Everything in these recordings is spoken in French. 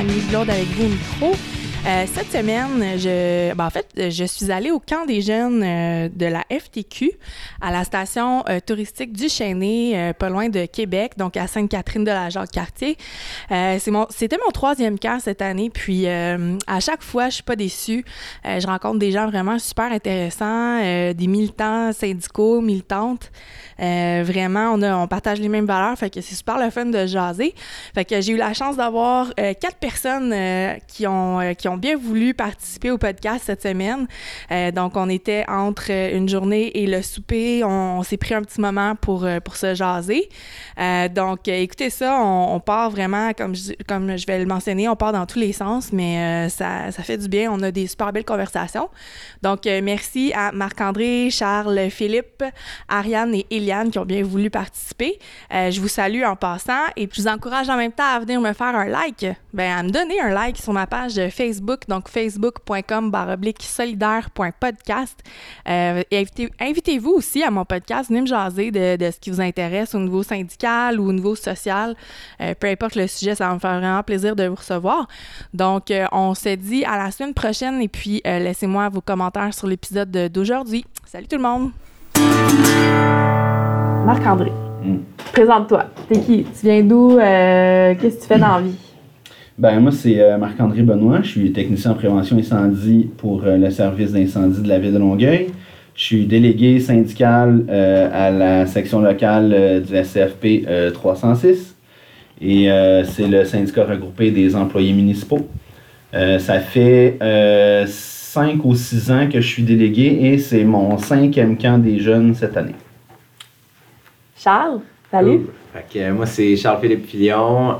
avec vous au micro. Euh, cette semaine, je, ben, en fait, je suis allée au camp des jeunes euh, de la FTQ à la station euh, touristique du Chêné, pas loin de Québec, donc à Sainte-Catherine de la Jacques-Cartier. c'est mon, c'était mon troisième camp cette année, puis à chaque fois, je suis pas déçue. je rencontre des gens vraiment super intéressants, des militants syndicaux, militantes. Vraiment, on, partage les mêmes valeurs, fait que c'est super le fun de jaser. Fait que j'ai eu la chance d'avoir quatre personnes qui ont qui ont bien voulu participer au podcast cette semaine. Euh, donc, on était entre une journée et le souper. On, s'est pris un petit moment pour, euh, pour se jaser. Euh, donc, écoutez ça, on, part vraiment, comme je, comme je vais le mentionner, on part dans tous les sens, mais ça, ça fait du bien. On a des super belles conversations. Donc, merci à Marc-André, Charles, Philippe, Ariane et Qui ont bien voulu participer. je vous salue en passant et je vous encourage en même temps à venir me faire un like, ben, à me donner un like sur ma page Facebook Facebook, donc facebook.com solidaire.podcast. Euh, invitez-vous aussi à mon podcast, venez me jaser de, ce qui vous intéresse au niveau syndical ou au niveau social. Euh, peu importe le sujet, ça va me faire vraiment plaisir de vous recevoir. Donc, euh, on se dit à la semaine prochaine et puis laissez-moi vos commentaires sur l'épisode d'aujourd'hui. Salut tout le monde! Marc-André, mm. présente-toi. T'es qui? Tu viens d'où? Qu'est-ce que tu fais dans la vie? Ben, moi, c'est euh, Marc-André Benoît. Je suis technicien en prévention incendie pour euh, le service d'incendie de la ville de Longueuil. Je suis délégué syndical euh, à la section locale du SCFP 306. Et c'est le syndicat regroupé des employés municipaux. ça fait cinq ou six ans que je suis délégué et c'est mon cinquième camp des jeunes cette année. Charles, salut. moi, c'est Charles-Philippe Fillon.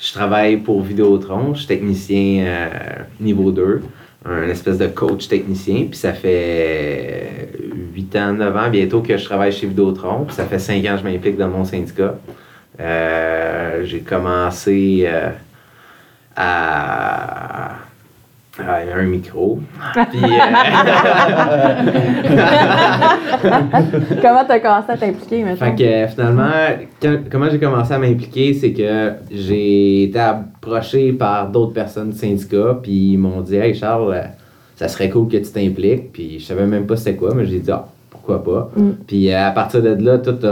Je travaille pour Vidéotron, je suis technicien euh, niveau 2, un espèce de coach technicien, puis ça fait 8 ans, 9 ans bientôt que je travaille chez Vidéotron, puis ça fait 5 ans que je m'implique dans mon syndicat. Euh, j'ai commencé euh, à un micro. Puis, euh, comment tu as commencé à t'impliquer maintenant? Fait que finalement, comment j'ai commencé à m'impliquer, c'est que j'ai été approché par d'autres personnes du syndicat, puis ils m'ont dit Hey Charles, ça serait cool que tu t'impliques. Puis je savais même pas c'était quoi, mais j'ai dit Ah, pourquoi pas. Mm. Puis à partir de là, toute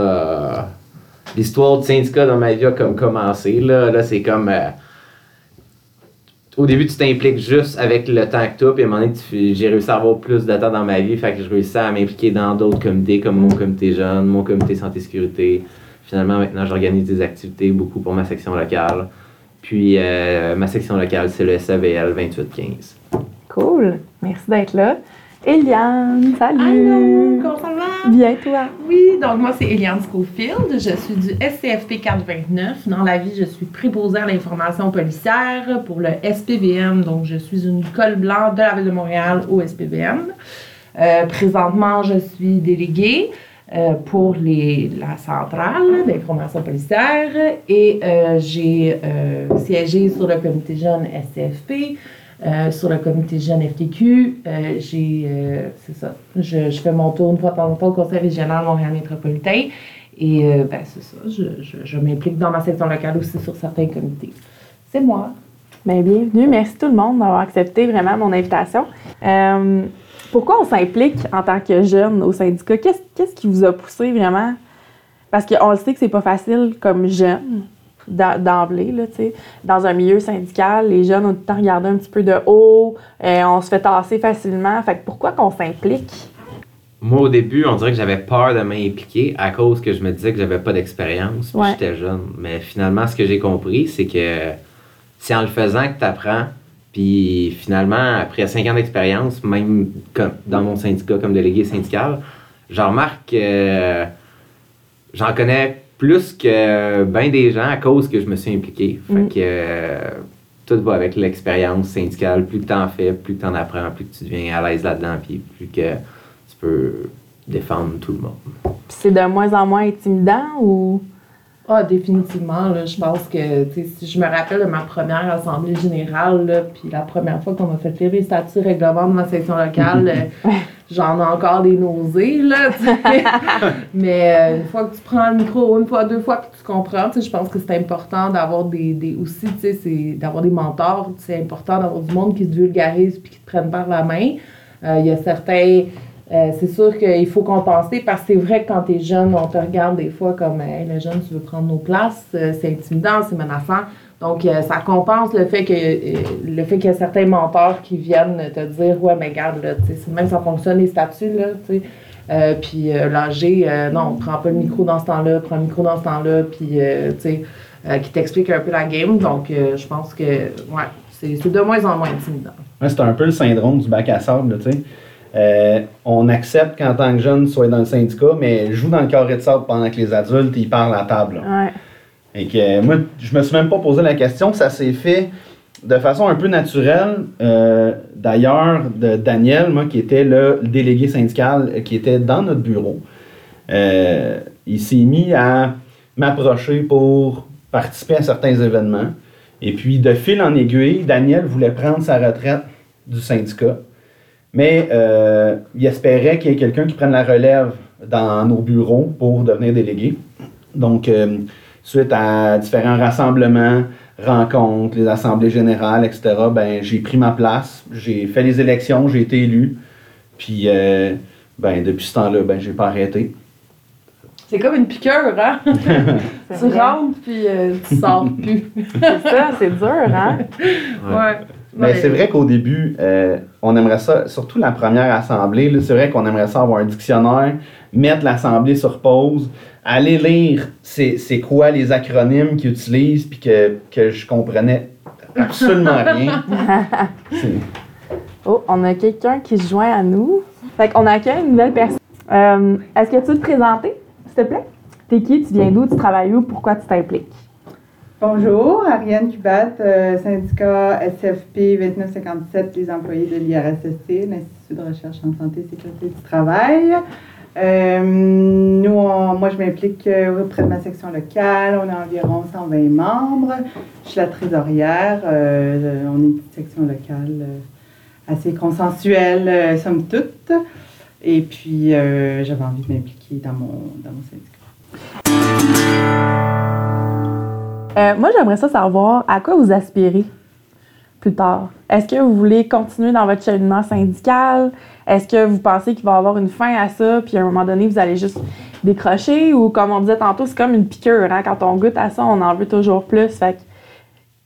l'histoire du syndicat dans ma vie a comme commencé. Là, là c'est comme. Euh, au début, tu t'impliques juste avec le temps que tu puis à un moment donné, j'ai réussi à avoir plus de temps dans ma vie, fait que je réussis à m'impliquer dans d'autres comités, comme mon comité jeune, mon comité santé-sécurité. Finalement, maintenant, j'organise des activités beaucoup pour ma section locale. Puis, euh, ma section locale, c'est le SAVL 2815. Cool. Merci d'être là. Eliane, salut! Allô, comment ça va? Bien, toi? Oui, donc moi, c'est Eliane Schofield. Je suis du SCFP 429. Dans la vie, je suis préposée à l'information policière pour le SPVM. Donc, je suis une colle blanche de la Ville de Montréal au SPVM. Euh, présentement, je suis déléguée euh, pour les, la centrale d'information policière et euh, j'ai siégé sur le comité jeune SCFP. Euh, sur le comité jeune FTQ, euh, j'ai, euh, c'est ça, je, je, fais mon tour une fois par mois au Conseil régional Montréal métropolitain. Et ben, c'est ça, je, je, je, m'implique dans ma section locale aussi sur certains comités. C'est moi. Bien, bienvenue. Merci tout le monde d'avoir accepté vraiment mon invitation. pourquoi on s'implique en tant que jeune au syndicat? Qu'est-ce, qu'est-ce qui vous a poussé vraiment? Parce qu'on le sait que c'est pas facile comme jeune d'emblée. Là, dans un milieu syndical, les jeunes ont tout le temps regardé un petit peu de haut, et euh, on se fait tasser facilement. Fait que pourquoi qu'on s'implique? Moi, au début, on dirait que j'avais peur de m'impliquer à cause que je me disais que j'avais pas d'expérience, puis j'étais jeune. Mais finalement, ce que j'ai compris, c'est que c'est en le faisant que tu apprends. Puis finalement, après cinq ans d'expérience, même comme dans mon syndicat comme délégué syndical, j'en remarque que j'en connais plus que bien des gens à cause que je me suis impliqué. Fait mm. que euh, tout va avec l'expérience syndicale. Plus que tu en fais, plus que tu en apprends, plus que tu deviens à l'aise là-dedans, puis plus que tu peux défendre tout le monde. c'est de moins en moins intimidant ou? Ah, définitivement. je pense que si je me rappelle de ma première assemblée générale, puis la première fois qu'on m'a fait lire les statuts règlements de ma section locale, j'en ai encore des nausées, là. Mais euh, une fois que tu prends le micro, une fois, deux fois, que tu comprends, tu sais, je pense que c'est important d'avoir des, des aussi, tu sais, c'est d'avoir des mentors. C'est important d'avoir du monde qui te vulgarise puis qui te prenne par la main. Euh, Il y a certains... euh, c'est sûr qu'il faut compenser parce que c'est vrai que quand tu es jeune, on te regarde des fois comme hey, le jeune, tu veux prendre nos places, euh, c'est intimidant, c'est menaçant. Donc, euh, ça compense le fait que le fait qu'il y a certains mentors qui viennent te dire Ouais, mais regarde, là, même ça fonctionne les statuts, là, tu sais. Puis l'âgé, non, prends pas le micro dans ce temps-là, prends le micro dans ce temps-là, puis tu sais, qui t'explique un peu la game. Donc, je pense que, ouais, c'est de moins en moins intimidant. Ouais, c'est un peu le syndrome du bac à sable, tu sais. Euh, on accepte qu'en tant que jeune, tu sois dans le syndicat, mais joue dans le carré de sable pendant que les adultes, ils parlent à table. Ouais. Et que moi, je me suis même pas posé la question, ça s'est fait de façon un peu naturelle. Euh, D'ailleurs, de Daniel, moi, qui était le délégué syndical, euh, qui était dans notre bureau, euh, il s'est mis à m'approcher pour participer à certains événements. Et puis, de fil en aiguille, Daniel voulait prendre sa retraite du syndicat. Mais euh, il espérait qu'il y ait quelqu'un qui prenne la relève dans nos bureaux pour devenir délégué. Donc, euh, suite à différents rassemblements, rencontres, les assemblées générales, etc., ben, j'ai pris ma place, j'ai fait les élections, j'ai été élu. Puis, euh, ben, depuis ce temps-là, ben, j'ai pas arrêté. C'est comme une piqûre, hein? Tu rentres, puis euh, tu sors plus. C'est ça, c'est dur, hein? ouais. Mais c'est vrai qu'au début, euh, on aimerait ça, surtout la première assemblée, là, c'est vrai qu'on aimerait ça avoir un dictionnaire, mettre l'assemblée sur pause, aller lire c'est c'est quoi les acronymes qu'ils utilisent, puis que, que je comprenais absolument rien. Oh, on a quelqu'un qui se joint à nous. Fait qu'on accueille une nouvelle personne. Euh, Est-ce que tu veux te présenter, s'il te plaît? T'es qui? Tu viens d'où? Tu travailles où? Pourquoi tu t'impliques? Bonjour, Ariane Cubat, euh, syndicat SFP 2957, les employés de l'IRSST, l'Institut de recherche en santé et sécurité du travail. Euh, nous, moi, je m'implique euh, auprès de ma section locale. On a environ 120 membres. Je suis la trésorière. On est une section locale assez consensuelle, somme toute. Et puis, j'avais envie de m'impliquer dans mon, dans mon syndicat. Euh, moi, j'aimerais ça savoir à quoi vous aspirez plus tard. Est-ce que vous voulez continuer dans votre cheminement syndical? Est-ce que vous pensez qu'il va y avoir une fin à ça, puis à un moment donné, vous allez juste décrocher? Ou comme on disait tantôt, c'est comme une piqûre. Hein? Quand on goûte à ça, on en veut toujours plus. Fait que,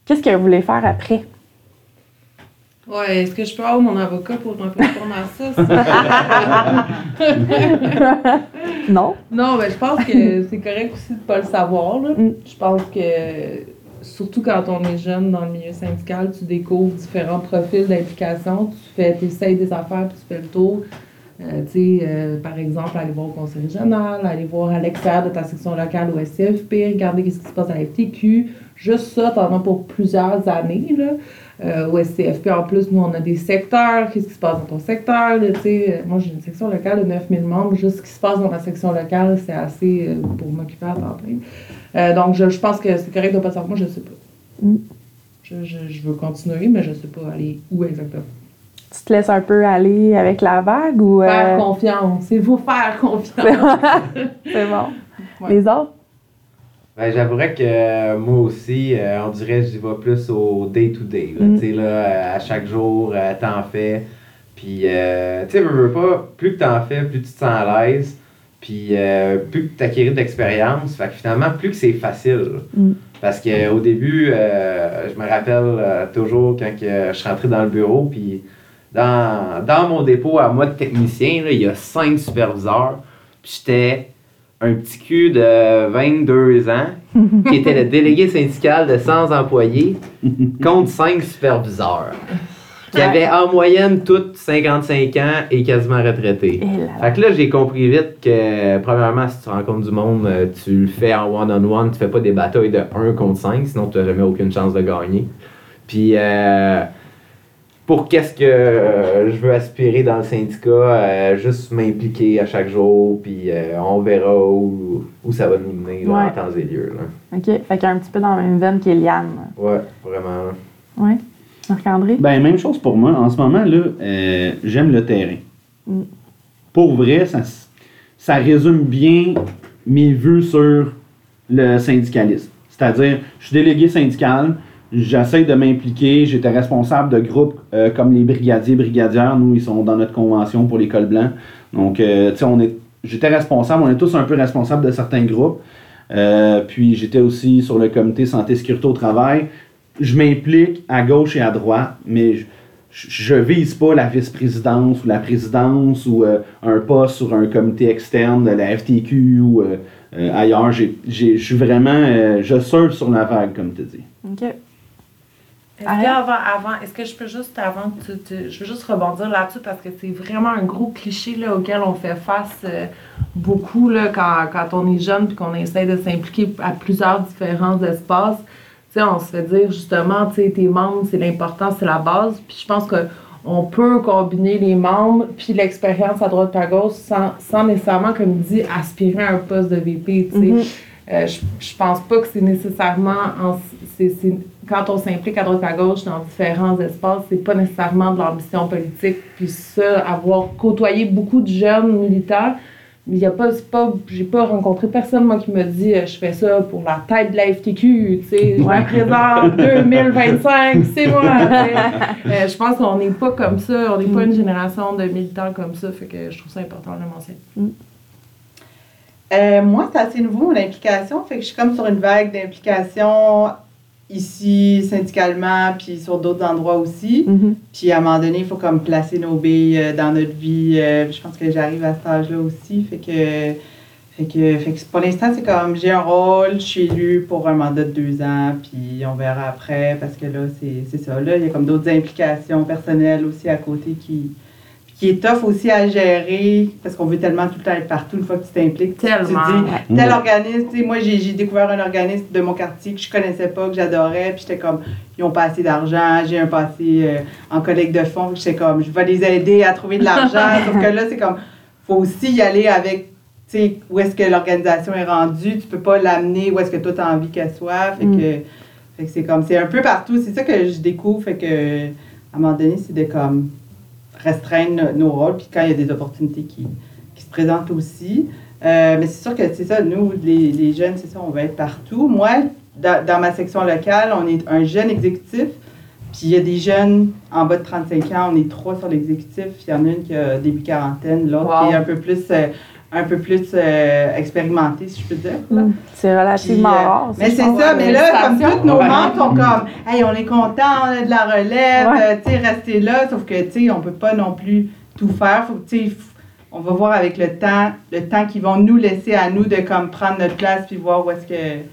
qu'est-ce que vous voulez faire après? Ouais, est-ce que je peux avoir mon avocat pour répondre à ça? non? non, mais je pense que c'est correct aussi de pas le savoir. Là. Mm. Je pense que, surtout quand on est jeune dans le milieu syndical, tu découvres différents profils d'implication. Tu fais, essayes des affaires, puis tu fais le tour. Euh, tu sais, euh, par exemple, aller voir au conseil régional, aller voir à l'extérieur de ta section locale au SCFP, regarder ce qui se passe à la FTQ. Juste ça, as pour plusieurs années. Là. Euh, au SCFP, en plus, nous, on a des secteurs. Qu'est-ce qui se passe dans ton secteur? là, euh, moi, j'ai une section locale de 9000 membres. Juste ce qui se passe dans ma section locale, c'est assez euh, pour m'occuper à temps plein. Euh, donc, je, je pense que c'est correct de ne pas savoir. Moi, je sais pas. Mm. Je, je, je veux continuer, mais je sais pas aller où exactement. Tu te laisses un peu aller avec la vague ou. Faire confiance. Il faut faire confiance. c'est bon. Ouais. Les autres? Ben, j'avouerais que euh, moi aussi, euh, on dirait que j'y vais plus au day-to-day. Mm. Tu sais, là, euh, à chaque jour, t'en fais. Puis, euh, tu sais, veux, veux pas, plus que t'en fais, plus tu te sens à l'aise. Puis, plus que t'acquiers d'expérience. Fait que finalement, plus que c'est facile. Mm. Parce qu'au début, je me rappelle toujours quand que je suis rentré dans le bureau, puis dans, dans mon dépôt à moi de technicien, il y a cinq superviseurs. Puis j'étais un petit cul de 22 ans qui était le délégué syndical de 100 employés contre 5 superviseurs. Qui avaient en moyenne toutes 55 ans et quasiment retraités. Fait que là, j'ai compris vite que, premièrement, si tu rencontres du monde, euh, tu le fais en one-on-one, tu fais pas des batailles de 1 contre 5, sinon tu n'as jamais aucune chance de gagner. Puis, euh, pour qu'est-ce que euh, je veux aspirer dans le syndicat, euh, juste m'impliquer à chaque jour, puis euh, on verra où, où ça va nous mener là, Ouais. en temps et lieu. Là. OK. Fait qu'un petit peu dans la même veine qu'Eliane. Ouais, vraiment. Ouais. Marc-André? Ben, même chose pour moi. En ce moment, là, euh, j'aime le terrain. Mm. pour vrai, ça, ça résume bien mes vues sur le syndicalisme. C'est-à-dire, je suis délégué syndical, j'essaie de m'impliquer, j'étais responsable de groupes euh, comme les brigadiers, brigadières, nous, ils sont dans notre convention pour l'école blanc. Donc, euh, tu sais, on est, j'étais responsable, on est tous un peu responsables de certains groupes. Euh, puis, j'étais aussi sur le comité santé-sécurité au travail. Je m'implique à gauche et à droite, mais je, je vise pas la vice-présidence ou la présidence ou un poste sur un comité externe de la FTQ ou ailleurs. Je suis vraiment, je surfe sur la vague, comme tu dis. OK. Est-ce que avant, avant, est-ce que je peux juste, avant que tu, je veux juste rebondir là-dessus parce que c'est vraiment un gros cliché là, auquel on fait face euh, beaucoup là, quand, quand on est jeune puis qu'on essaie de s'impliquer à plusieurs différents espaces. On se fait dire justement, tu sais, tes membres, c'est l'important, c'est la base. Puis je pense que on peut combiner les membres puis l'expérience à droite à gauche sans, sans nécessairement, comme dit, aspirer à un poste de VP. Tu sais. Mm-hmm. Euh, je, je pense pas que c'est nécessairement en, quand on s'implique à droite à gauche dans différents espaces, c'est pas nécessairement de l'ambition politique. Puis ça, avoir côtoyé beaucoup de jeunes militants, il y a pas, pas j'ai pas rencontré personne moi qui me dit euh, je fais ça pour la tête de la FTQ, tu sais, je représente 2025, c'est moi. Euh, je pense qu'on n'est pas comme ça, on n'est pas une génération de militants comme ça, fait que je trouve ça important de le mentionner. Euh, moi, c'est assez nouveau, l'implication. Fait que je suis comme sur une vague d'implication ici, syndicalement, puis sur d'autres endroits aussi. Mm-hmm. Puis à un moment donné, il faut comme placer nos billes euh, dans notre vie. Euh, je pense que j'arrive à cet âge-là aussi. Fait que, fait que, fait que pour l'instant, c'est comme j'ai un rôle, je suis élue pour un mandat de deux ans, puis on verra après, parce que là, c'est ça. Là, il y a comme d'autres implications personnelles aussi à côté qui, qui est tough aussi à gérer parce qu'on veut tellement tout le temps être partout une fois que tu t'impliques. Tellement. Tu dis, tel organisme, tu sais, moi j'ai découvert un organisme de mon quartier que je connaissais pas, que j'adorais, puis j'étais comme, ils ont pas assez d'argent, j'ai un passé euh, en collègue de fonds, j'étais comme, je vais les aider à trouver de l'argent, sauf que là, c'est comme, faut aussi y aller avec, tu sais, où est-ce que l'organisation est rendue, tu peux pas l'amener où est-ce que toi tu as envie qu'elle soit, fait Mm. que, fait que c'est comme, c'est un peu partout, c'est ça que je découvre, fait que, à un moment donné, c'est de comme, restreindre nos rôles, puis quand il y a des opportunités qui, qui se présentent aussi. Euh, mais c'est sûr que c'est ça, nous, les, les jeunes, c'est ça, on va être partout. Moi, dans, dans, ma section locale, on est un jeune exécutif, puis il y a des jeunes en bas de 35 ans, on est trois sur l'exécutif. Il y en a une qui a début quarantaine, l'autre Wow. qui est un peu plus, euh, un peu plus euh, expérimentée, si je peux dire. Mm. C'est relativement Puis, euh, rare. Mais c'est ça, mais là, comme tous nos membres sont comme, hey, on est content, on a de la relève, Ouais. euh, tu sais, restez là, sauf que, tu sais, on peut pas non plus tout faire. Faut que, tu sais, on va voir avec le temps, le temps qu'ils vont nous laisser à nous de comme prendre notre place puis voir où est-ce que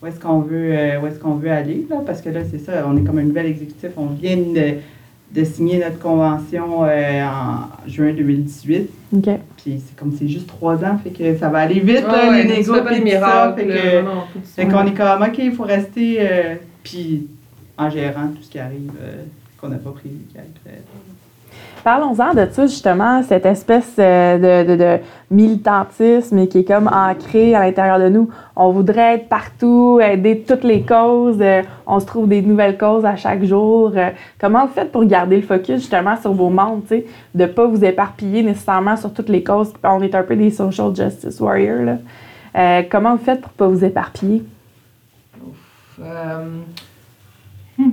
où est-ce qu'on veut où est-ce qu'on veut aller là parce que là c'est ça on est comme un nouvel exécutif on vient de, de signer notre convention euh, en juin 2018 OK. puis c'est comme c'est juste trois ans fait que ça va aller vite là, Ah ouais, les tu négos fais pas puis des tout ça, miracles. fait que, là, non, fait qu'on est comme, OK, il faut rester, euh, puis en gérant tout ce qui arrive, euh, qu'on n'a pas prévu qui arriverait. Parlons-en de ça, justement, cette espèce euh, de, militantisme qui est comme ancré à l'intérieur de nous. On voudrait être partout, aider toutes les causes, euh, on se trouve des nouvelles causes à chaque jour. Euh, comment vous faites pour garder le focus, justement, sur vos membres, de pas vous éparpiller nécessairement sur toutes les causes? On est un peu des social justice warriors, là. Comment vous faites pour pas vous éparpiller? Euh, hmm,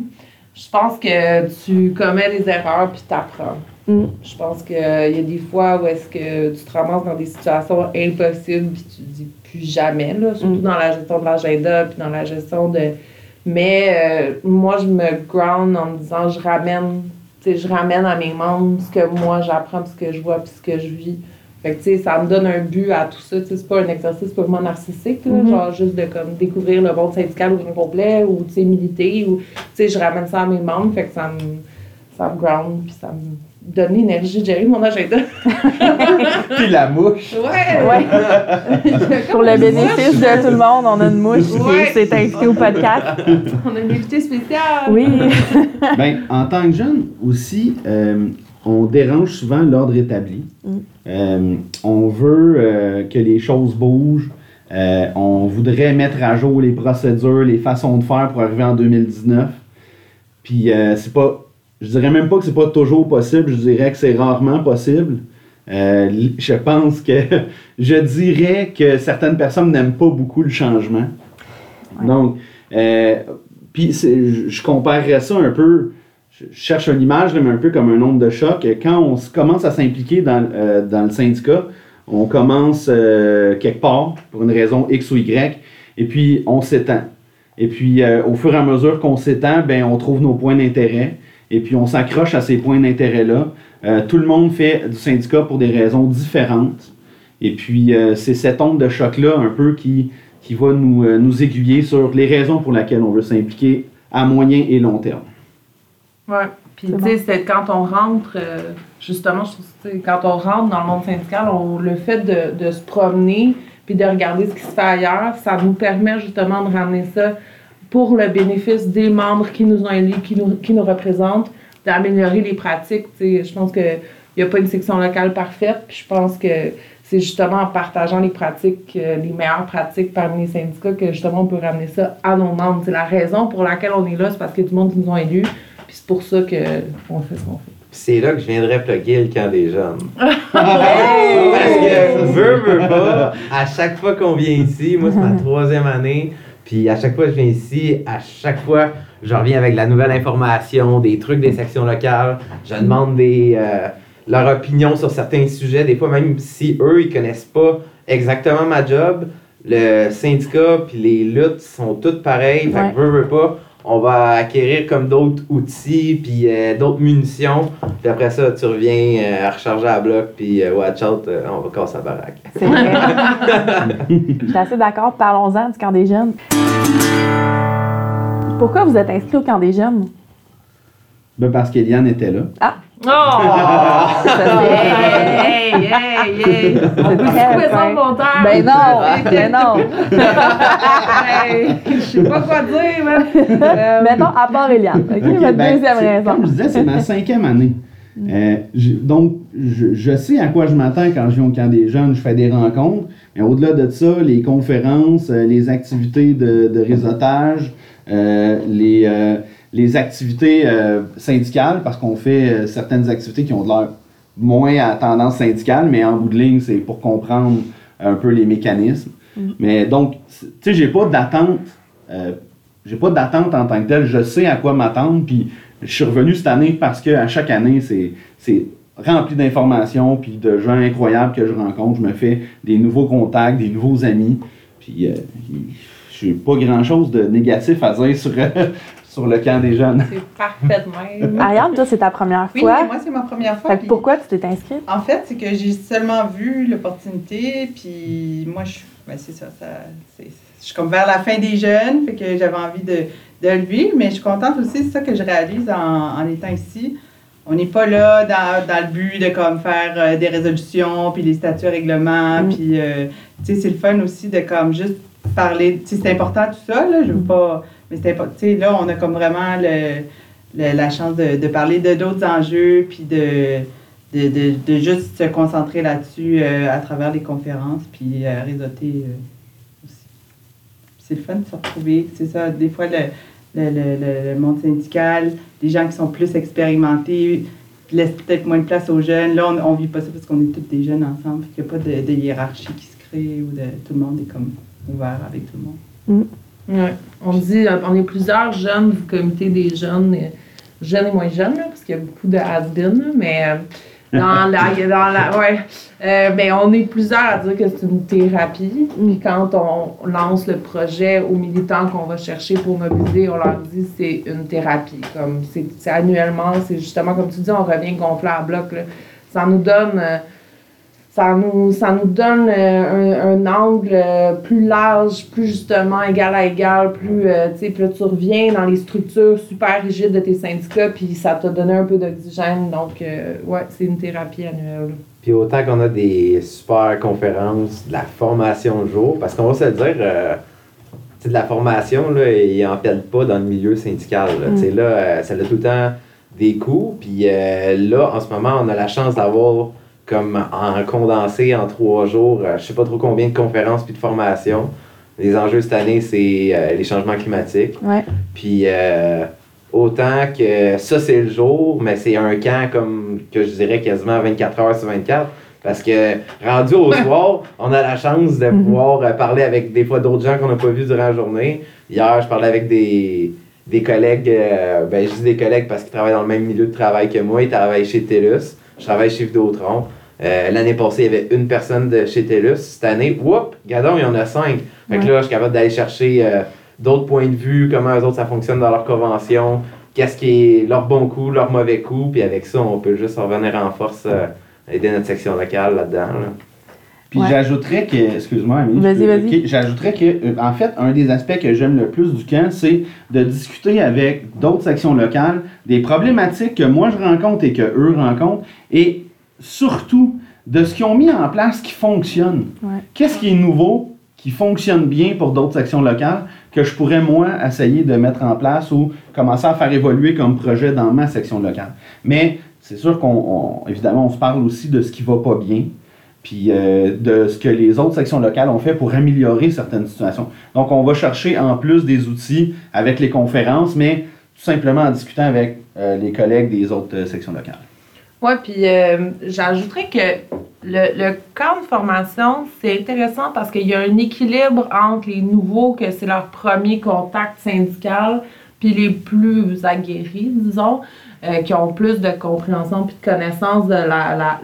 je pense que tu commets des erreurs puis t'apprends. Mm. Je pense qu'il y a des fois où est-ce que tu te ramasses dans des situations impossibles puis tu dis plus jamais, là, surtout Mm. dans la gestion de l'agenda puis dans la gestion de... Mais euh, moi, je me ground en me disant, je ramène, je ramène à mes membres ce que moi j'apprends ce que je vois puis ce que je vis. Fait que, tu sais, ça me donne un but à tout ça. C'est pas un exercice purement narcissique, là, Mhm. genre juste de comme découvrir le monde syndical au complet ou, militer ou, je ramène ça à mes membres. Fait que ça me, ça me ground puis ça me donne l'énergie de gérer mon agenda. Puis la mouche. Ouais! Ouais. Pour le bénéfice de tout le monde, on a une mouche Ouais. qui s'est invitée au podcast. On a une invitée spéciale! Oui. Ben, en tant que jeune aussi, euh, on dérange souvent l'ordre établi. Mm. Euh, on veut euh, que les choses bougent. Euh, on voudrait mettre à jour les procédures, les façons de faire pour arriver en 2019. Puis euh, c'est pas. Je dirais même pas que c'est pas toujours possible, je dirais que c'est rarement possible. Euh, je pense que je dirais que certaines personnes n'aiment pas beaucoup le changement. Donc, euh, puis je comparerais ça un peu, je cherche une image, mais un peu comme un nombre de chocs. Quand on commence à s'impliquer dans, euh, dans le syndicat, on commence quelque part pour une raison X ou Y, et puis on s'étend. Et puis, au fur et à mesure qu'on s'étend, ben, on trouve nos points d'intérêt, et puis on s'accroche à ces points d'intérêt-là. Euh, tout le monde fait du syndicat pour des raisons différentes. Et puis, euh, c'est cette onde de choc-là un peu qui, qui va nous, euh, nous aiguiller sur les raisons pour lesquelles on veut s'impliquer à moyen et long terme. Ouais. Puis, C'est tu sais, c'est quand on rentre, euh, justement, quand on rentre dans le monde syndical, on, le fait de, de se promener puis de regarder ce qui se fait ailleurs, ça nous permet justement de ramener ça pour le bénéfice des membres qui nous ont élus, qui nous, qui nous représentent, d'améliorer les pratiques. Tu sais, je pense qu'il n'y a pas une section locale parfaite, puis je pense que c'est justement en partageant les pratiques, euh, les meilleures pratiques parmi les syndicats que justement on peut ramener ça à nos membres. C'est la raison pour laquelle on est là, c'est parce qu'il y a du monde qui nous ont élus, puis c'est pour ça qu'on fait ce qu'on fait. C'est là que je viendrais plugger le camp des jeunes. Hey! Parce que, veux, veux pas, à chaque fois qu'on vient ici, moi c'est ma troisième année, puis à chaque fois que je viens ici, à chaque fois, je reviens avec la nouvelle information, des trucs des sections locales, je demande des, euh, leur opinion sur certains sujets, des fois même si eux, ils connaissent pas exactement ma job, le syndicat puis les luttes sont toutes pareilles, fait Ouais. que veux, veux pas, on va acquérir comme d'autres outils puis euh, d'autres munitions, puis après ça, tu reviens euh, à recharger à bloc, puis euh, watch out, euh, on va casser la baraque. C'est vrai. Je suis assez d'accord. Parlons-en du camp des jeunes. Pourquoi vous êtes inscrit au camp des jeunes? Ben, parce qu'Eliane était là. Oh! Hey, hey, hey! On peut ça monteur? Ben non! Ben non! Hey, je sais pas quoi dire, man. Euh, Mettons, à part Eliane. OK? Votre ben, deuxième raison. Comme je disais, c'est ma cinquième année. Euh, je- donc, je, je sais à quoi je m'attends quand je viens au camp des jeunes, je fais des rencontres. Mais au-delà de ça, les conférences, euh, les activités de, de réseautage, euh, les, euh, les activités euh, syndicales, parce qu'on fait euh, certaines activités qui ont de l'air moins à tendance syndicale, mais en bout de ligne, c'est pour comprendre un peu les mécanismes. Mais donc, tu sais, j'ai pas d'attente. euh, j'ai pas d'attente en tant que telle. Je sais à quoi m'attendre. Puis je suis revenu cette année parce que à chaque année, c'est, c'est rempli d'informations puis de gens incroyables que je rencontre. Je me fais des nouveaux contacts, des nouveaux amis. Puis euh, j'ai pas grand chose de négatif à dire sur, sur le camp des jeunes. C'est parfait de même. Ariane, toi, c'est ta première Oui, fois? mais moi, c'est ma première fois. Fait puis- pourquoi tu t'es inscrite? En fait, c'est que j'ai seulement vu l'opportunité, puis moi, je, ben c'est ça, ça c'est- je suis comme vers la fin des jeunes, fait que j'avais envie de, de le vivre, mais je suis contente aussi, c'est ça que je réalise en, en étant ici. On n'est pas là dans, dans le but de comme faire euh, des résolutions, puis les statuts règlements, Mm. puis euh, tu sais, c'est le fun aussi de comme juste parler, tu sais, c'est important tout ça, là, je veux pas, là, on a comme vraiment le, la chance de, de parler de d'autres enjeux, puis de, de, de, de juste se concentrer là-dessus euh, à travers les conférences, puis euh, réseauter euh, aussi. C'est le fun de se retrouver. C'est ça, des fois, le, le, le, le- monde syndical, les gens qui sont plus expérimentés laissent peut-être moins de place aux jeunes. Là, on ne vit pas ça parce qu'on est tous des jeunes ensemble, qu'il n'y a pas de, de hiérarchie qui se crée, ou de tout le monde est comme ouvert avec tout le monde. Ouais. On dit, on est plusieurs jeunes du comité des jeunes, euh, jeunes et moins jeunes, là, parce qu'il y a beaucoup de là, mais euh, dans la, dans la, ouais, Euh, ben, on est plusieurs à dire que c'est une thérapie. Puis quand on lance le projet aux militants qu'on va chercher pour mobiliser, on leur dit c'est une thérapie. Comme c'est c'est annuellement, c'est justement comme tu dis, on revient gonfler à bloc. Là. Ça nous donne. Ça nous, ça nous donne euh, un, un angle euh, plus large, plus justement égal à égal, plus, euh, tu sais, tu reviens dans les structures super rigides de tes syndicats, puis ça t'a donné un peu d'oxygène. Donc, euh, ouais, c'est une thérapie annuelle. Puis autant qu'on a des super conférences, de la formation jour, parce qu'on va se le dire, de la formation, là, ils en perdent pas dans le milieu syndical. là. Tu sais, Là, ça a tout le temps des coûts. Puis euh, là, en ce moment, on a la chance d'avoir comme en condensé en trois jours, euh, je sais pas trop combien de conférences puis de formations. Les enjeux cette année, c'est euh, les changements climatiques. Ouais. Puis euh, autant que ça, c'est le jour, mais c'est un camp comme que je dirais quasiment 24 heures sur 24. Parce que rendu au soir, on a la chance de pouvoir euh, parler avec des fois d'autres gens qu'on n'a pas vus durant la journée. Hier, je parlais avec des, des collègues, ben je dis des collègues parce qu'ils travaillent dans le même milieu de travail que moi. Ils travaillent chez TELUS. Je travaille chez Vidéotron. Euh, L'année passée, il y avait une personne de chez TELUS. Cette année, whoop, gadon, il y en a cinq. Fait que là, je suis capable d'aller chercher euh, d'autres points de vue, comment eux autres ça fonctionne dans leur convention, qu'est-ce qui est leur bon coup, leur mauvais coup, puis avec ça, on peut juste revenir en force, euh, aider notre section locale là-dedans. là. Puis Ouais. j'ajouterais que, excuse-moi, Amélie, Vas-y, vas-y. j'ajouterais que, euh, en fait, un des aspects que j'aime le plus du camp, c'est de discuter avec d'autres sections locales des problématiques que moi je rencontre et que eux rencontrent, et surtout de ce qu'ils ont mis en place qui fonctionne. Ouais. Qu'est-ce qui est nouveau, qui fonctionne bien pour d'autres sections locales, que je pourrais, moi, essayer de mettre en place ou commencer à faire évoluer comme projet dans ma section locale. Mais c'est sûr qu'on, on- évidemment, on se parle aussi de ce qui va pas bien, puis euh, de ce que les autres sections locales ont fait pour améliorer certaines situations. Donc, on va chercher en plus des outils avec les conférences, mais tout simplement en discutant avec euh, les collègues des autres euh, sections locales. Oui, puis euh, j'ajouterais que le, le camp de formation, c'est intéressant parce qu'il y a un équilibre entre les nouveaux, que c'est leur premier contact syndical, puis les plus aguerris, disons, euh, qui ont plus de compréhension puis de connaissance de la, la-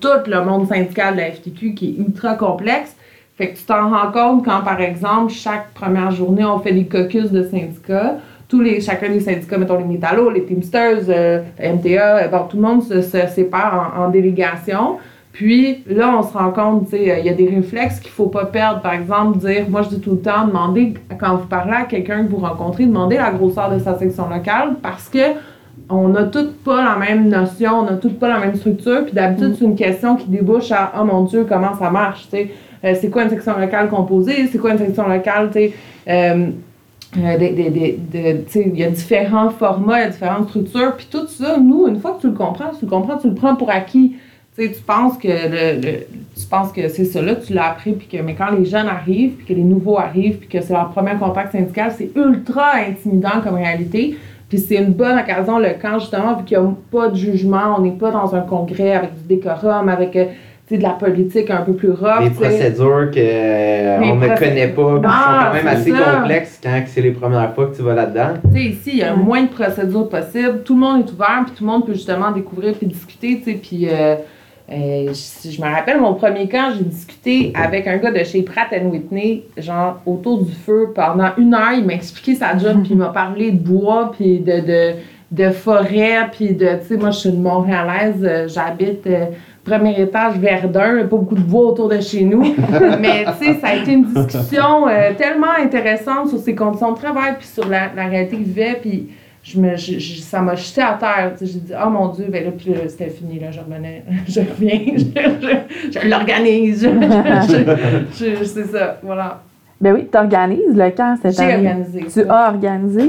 tout le monde syndical de la FTQ qui est ultra complexe. Fait que tu t'en rends compte quand, par exemple, chaque première journée, on fait des caucus de syndicats. Tous les, chacun des syndicats, mettons les métallos, les Teamsters, euh, MTA, euh, bon, tout le monde se, sépare en, en délégation. Puis là, on se rend compte, euh, il y a des réflexes qu'il faut pas perdre. Par exemple, dire, moi je dis tout le temps, demandez, quand vous parlez à quelqu'un que vous rencontrez, demandez la grosseur de sa section locale parce que on n'a toutes pas la même notion, on n'a toutes pas la même structure. Puis d'habitude, c'est une question qui débouche à Oh mon Dieu, comment ça marche. Euh, c'est quoi une section locale composée? C'est quoi une section locale? Euh, euh, il y a différents formats, il y a différentes structures. Puis tout ça, nous, une fois que tu le comprends, tu le comprends, tu le prends pour acquis. Tu sais, tu penses que le, le- tu penses que c'est ça là, tu l'as appris, puis que mais quand les jeunes arrivent, puis que les nouveaux arrivent, puis que c'est leur premier contact syndical, c'est ultra intimidant comme réalité. Puis c'est une bonne occasion, le camp, justement, vu qu'il n'y a pas de jugement, on n'est pas dans un congrès avec du décorum, avec euh, de la politique un peu plus rough. Des procédures que euh, ne procé- connaît pas, puis qui Ah, sont quand même assez ça. complexes quand c'est les premières fois que tu vas là-dedans. Tu sais, ici, il y a moins de procédures possibles. Tout le monde est ouvert, puis tout le monde peut justement découvrir puis discuter, tu sais. Puis, euh, euh, je, je me rappelle, mon premier camp, j'ai discuté avec un gars de chez Pratt Whitney, genre autour du feu, pendant une heure. Il m'a expliqué sa job, puis il m'a parlé de bois, puis de, de, de forêt, puis de, tu sais, moi, je suis une Montréalaise, euh, j'habite... euh, premier étage Verdun, pas beaucoup de bois autour de chez nous. Mais tu sais, ça a été une discussion euh, tellement intéressante sur ses conditions de travail, puis sur la, la réalité qu'il vivait, puis je me, je- je- ça m'a jeté à terre. J'ai dit, oh mon Dieu, ben là, puis là, c'était fini, là, je revenais, je reviens, je, l'organise, c'est ça, voilà. Ben oui, tu organises le camp cette J'ai année. organisé. Tu ça. as organisé.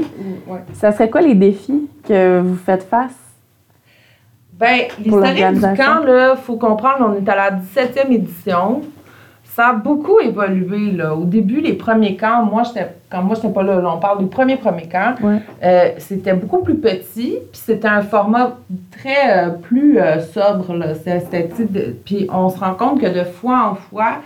Ouais. Ça serait quoi les défis que vous faites face? Ben, l'historique du camp, là, faut comprendre, on est à la 17e édition. Ça a beaucoup évolué, là. Au début, les premiers camps, moi, quand moi, j'étais pas là, là, on parle du premier premier camp, Ouais. euh, c'était beaucoup plus petit, puis c'était un format très euh, plus euh, sobre, Puis on se rend compte que de fois en fois,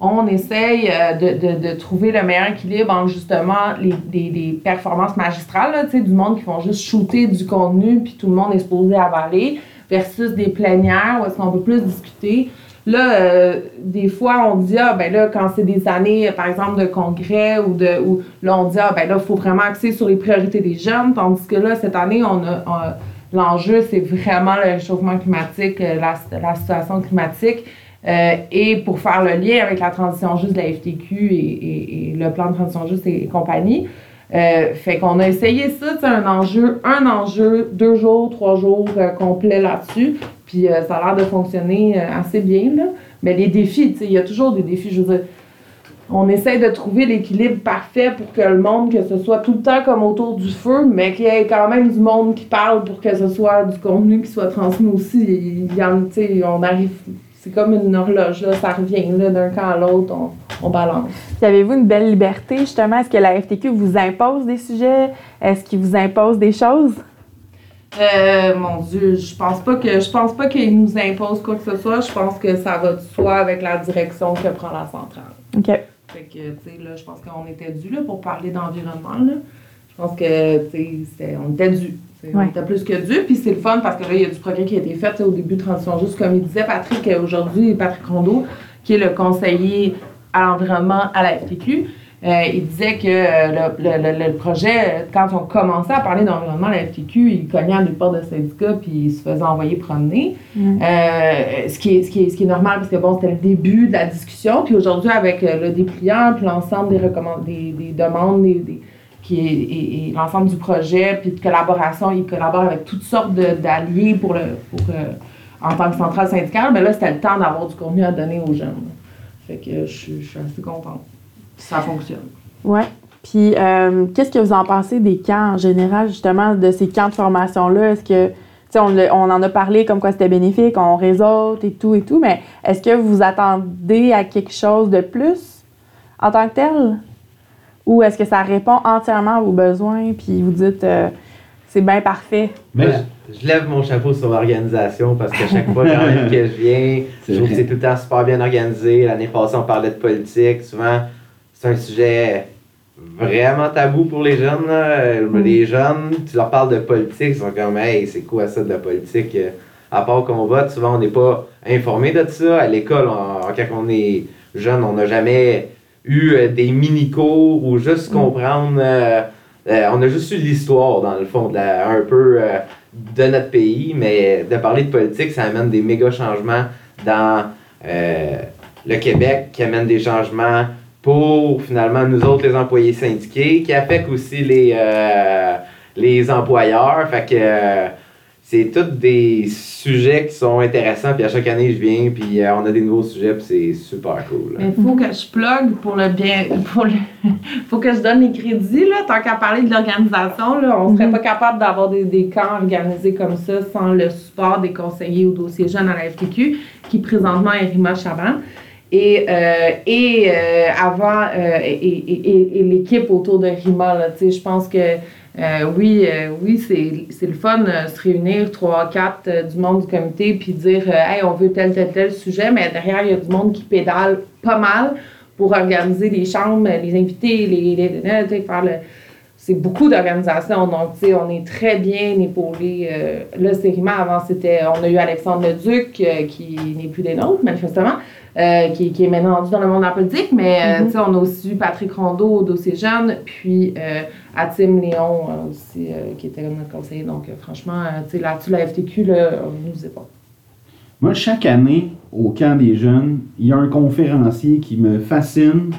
on essaye de, de- de trouver le meilleur équilibre entre justement les, les- les performances magistrales, là, du monde qui vont juste shooter du contenu, puis tout le monde est supposé avaler, versus des plénières où est-ce qu'on peut plus discuter. Là, euh, des fois, on dit, ah, ben là, quand c'est des années, par exemple, de congrès ou de. Ou, là, on dit, ah, ben là, il faut vraiment axer sur les priorités des jeunes. Tandis que là, cette année, on a. L'enjeu, c'est vraiment le réchauffement climatique, euh, la, la situation climatique. Euh, et pour faire le lien avec la transition juste de la FTQ et, et- le plan de transition juste et compagnie. Euh, fait qu'on a essayé ça, c'est un enjeu, un enjeu, deux jours, trois jours euh, complets là-dessus. Puis euh, ça a l'air de fonctionner euh, assez bien, là. Mais les défis, il y a toujours des défis. Je veux dire, on essaie de trouver l'équilibre parfait pour que le monde, que ce soit tout le temps comme autour du feu, mais qu'il y ait quand même du monde qui parle pour que ce soit du contenu qui soit transmis aussi. Il y en, on arrive, c'est comme une horloge, là, ça revient là, d'un camp à l'autre, on, on balance. Puis avez-vous une belle liberté, justement? Est-ce que la FTQ vous impose des sujets? Est-ce qu'il vous impose des choses? Euh, mon Dieu, je pense pas que je pense pas qu'ils nous imposent quoi que ce soit. Je pense que ça va de soi avec la direction que prend la centrale. OK. Fait que, tu sais, là, je pense qu'on était dû là, pour parler d'environnement. Là. Je pense que, tu sais, on était dû. Ouais. était plus que dû. Puis c'est le fun parce que là, il y a du progrès qui a été fait au début de Transition Juste. Comme il disait Patrick, euh, aujourd'hui, Patrick Rondeau, qui est le conseiller à l'environnement à la FTQ, euh, il disait que euh, le, le- le- projet, quand on commençait à parler d'environnement à la FTQ, il cognait à des portes de syndicats puis il se faisait envoyer promener. Mm. Euh, ce, qui est, ce, qui est, ce qui est normal parce que bon, c'était le début de la discussion. Puis aujourd'hui, avec le dépliant, puis l'ensemble des, des, des demandes, des, des- qui est, et, et l'ensemble du projet, puis de collaboration, il collabore avec toutes sortes d'alliés pour le, pour, euh, en tant que centrale syndicale. Mais là, c'était le temps d'avoir du contenu à donner aux jeunes. Fait que je, suis- assez contente. Ça fonctionne. Ouais. Puis, euh, qu'est-ce que vous en pensez des camps en général, justement, de ces camps de formation-là? Est-ce que, tu sais, on, on en a parlé comme quoi c'était bénéfique, on réseaute et tout et tout, mais est-ce que vous attendez à quelque chose de plus en tant que tel? Ou est-ce que ça répond entièrement à vos besoins, puis vous dites, euh, c'est bien parfait? Mais Moi, je, je lève mon chapeau sur l'organisation parce qu'à chaque fois quand même que je viens, je trouve que c'est tout le temps super bien organisé. L'année passée, on parlait de politique. Souvent, c'est un sujet vraiment tabou pour les jeunes. là. Mm. Les jeunes, tu leur parles de politique, ils sont comme Hey, c'est quoi ça de la politique? À part qu'on vote, souvent on n'est pas informé de ça. À l'école, on- quand on est jeune, on n'a jamais eu euh, des mini-cours ou juste Mm. comprendre. euh, euh, on a juste eu l'histoire, dans le fond, de la- un peu euh, de notre pays, mais de parler de politique, ça amène des méga changements dans euh, le Québec, qui amène des changements pour finalement nous autres, les employés syndiqués, qui affectent aussi les, euh, les employeurs. Fait que euh, c'est tous des sujets qui sont intéressants, puis à chaque année, je viens, puis euh, on a des nouveaux sujets, puis c'est super cool. il faut que je plug pour le bien. Pour le, faut que je donne les crédits, là. Tant qu'à parler de l'organisation, là, on serait Mhm. pas capable d'avoir des, des camps organisés comme ça sans le support des conseillers au dossier jeunes à la FTQ, qui présentement est Rima Chaban. Et, euh, et euh, avant, euh, et, et- et- et l'équipe autour de Rima, je pense que oui, oui c'est le fun euh, se réunir, trois, quatre du monde du comité, puis dire Hey, on veut tel, tel, tel sujet, mais derrière, il y a du monde qui pédale pas mal pour organiser les chambres, les invités, les, les, faire le. C'est beaucoup d'organisations, donc on est très bien épaulé. Là, c'est Rima, avant, c'était. On a eu Alexandre Leduc, qui n'est plus des nôtres, manifestement, euh, qui, qui est maintenant rendu dans le monde de la politique, mais euh, Mhm. tu sais, on a aussi eu Patrick Rondeau au dossier jeune, puis euh, Atim Léon euh, aussi, euh, qui était notre conseiller. Donc, euh, franchement, euh, tu sais, là-dessus, la FTQ, là, on nous épaule. Moi, chaque année, au camp des jeunes, il y a un conférencier qui me fascine.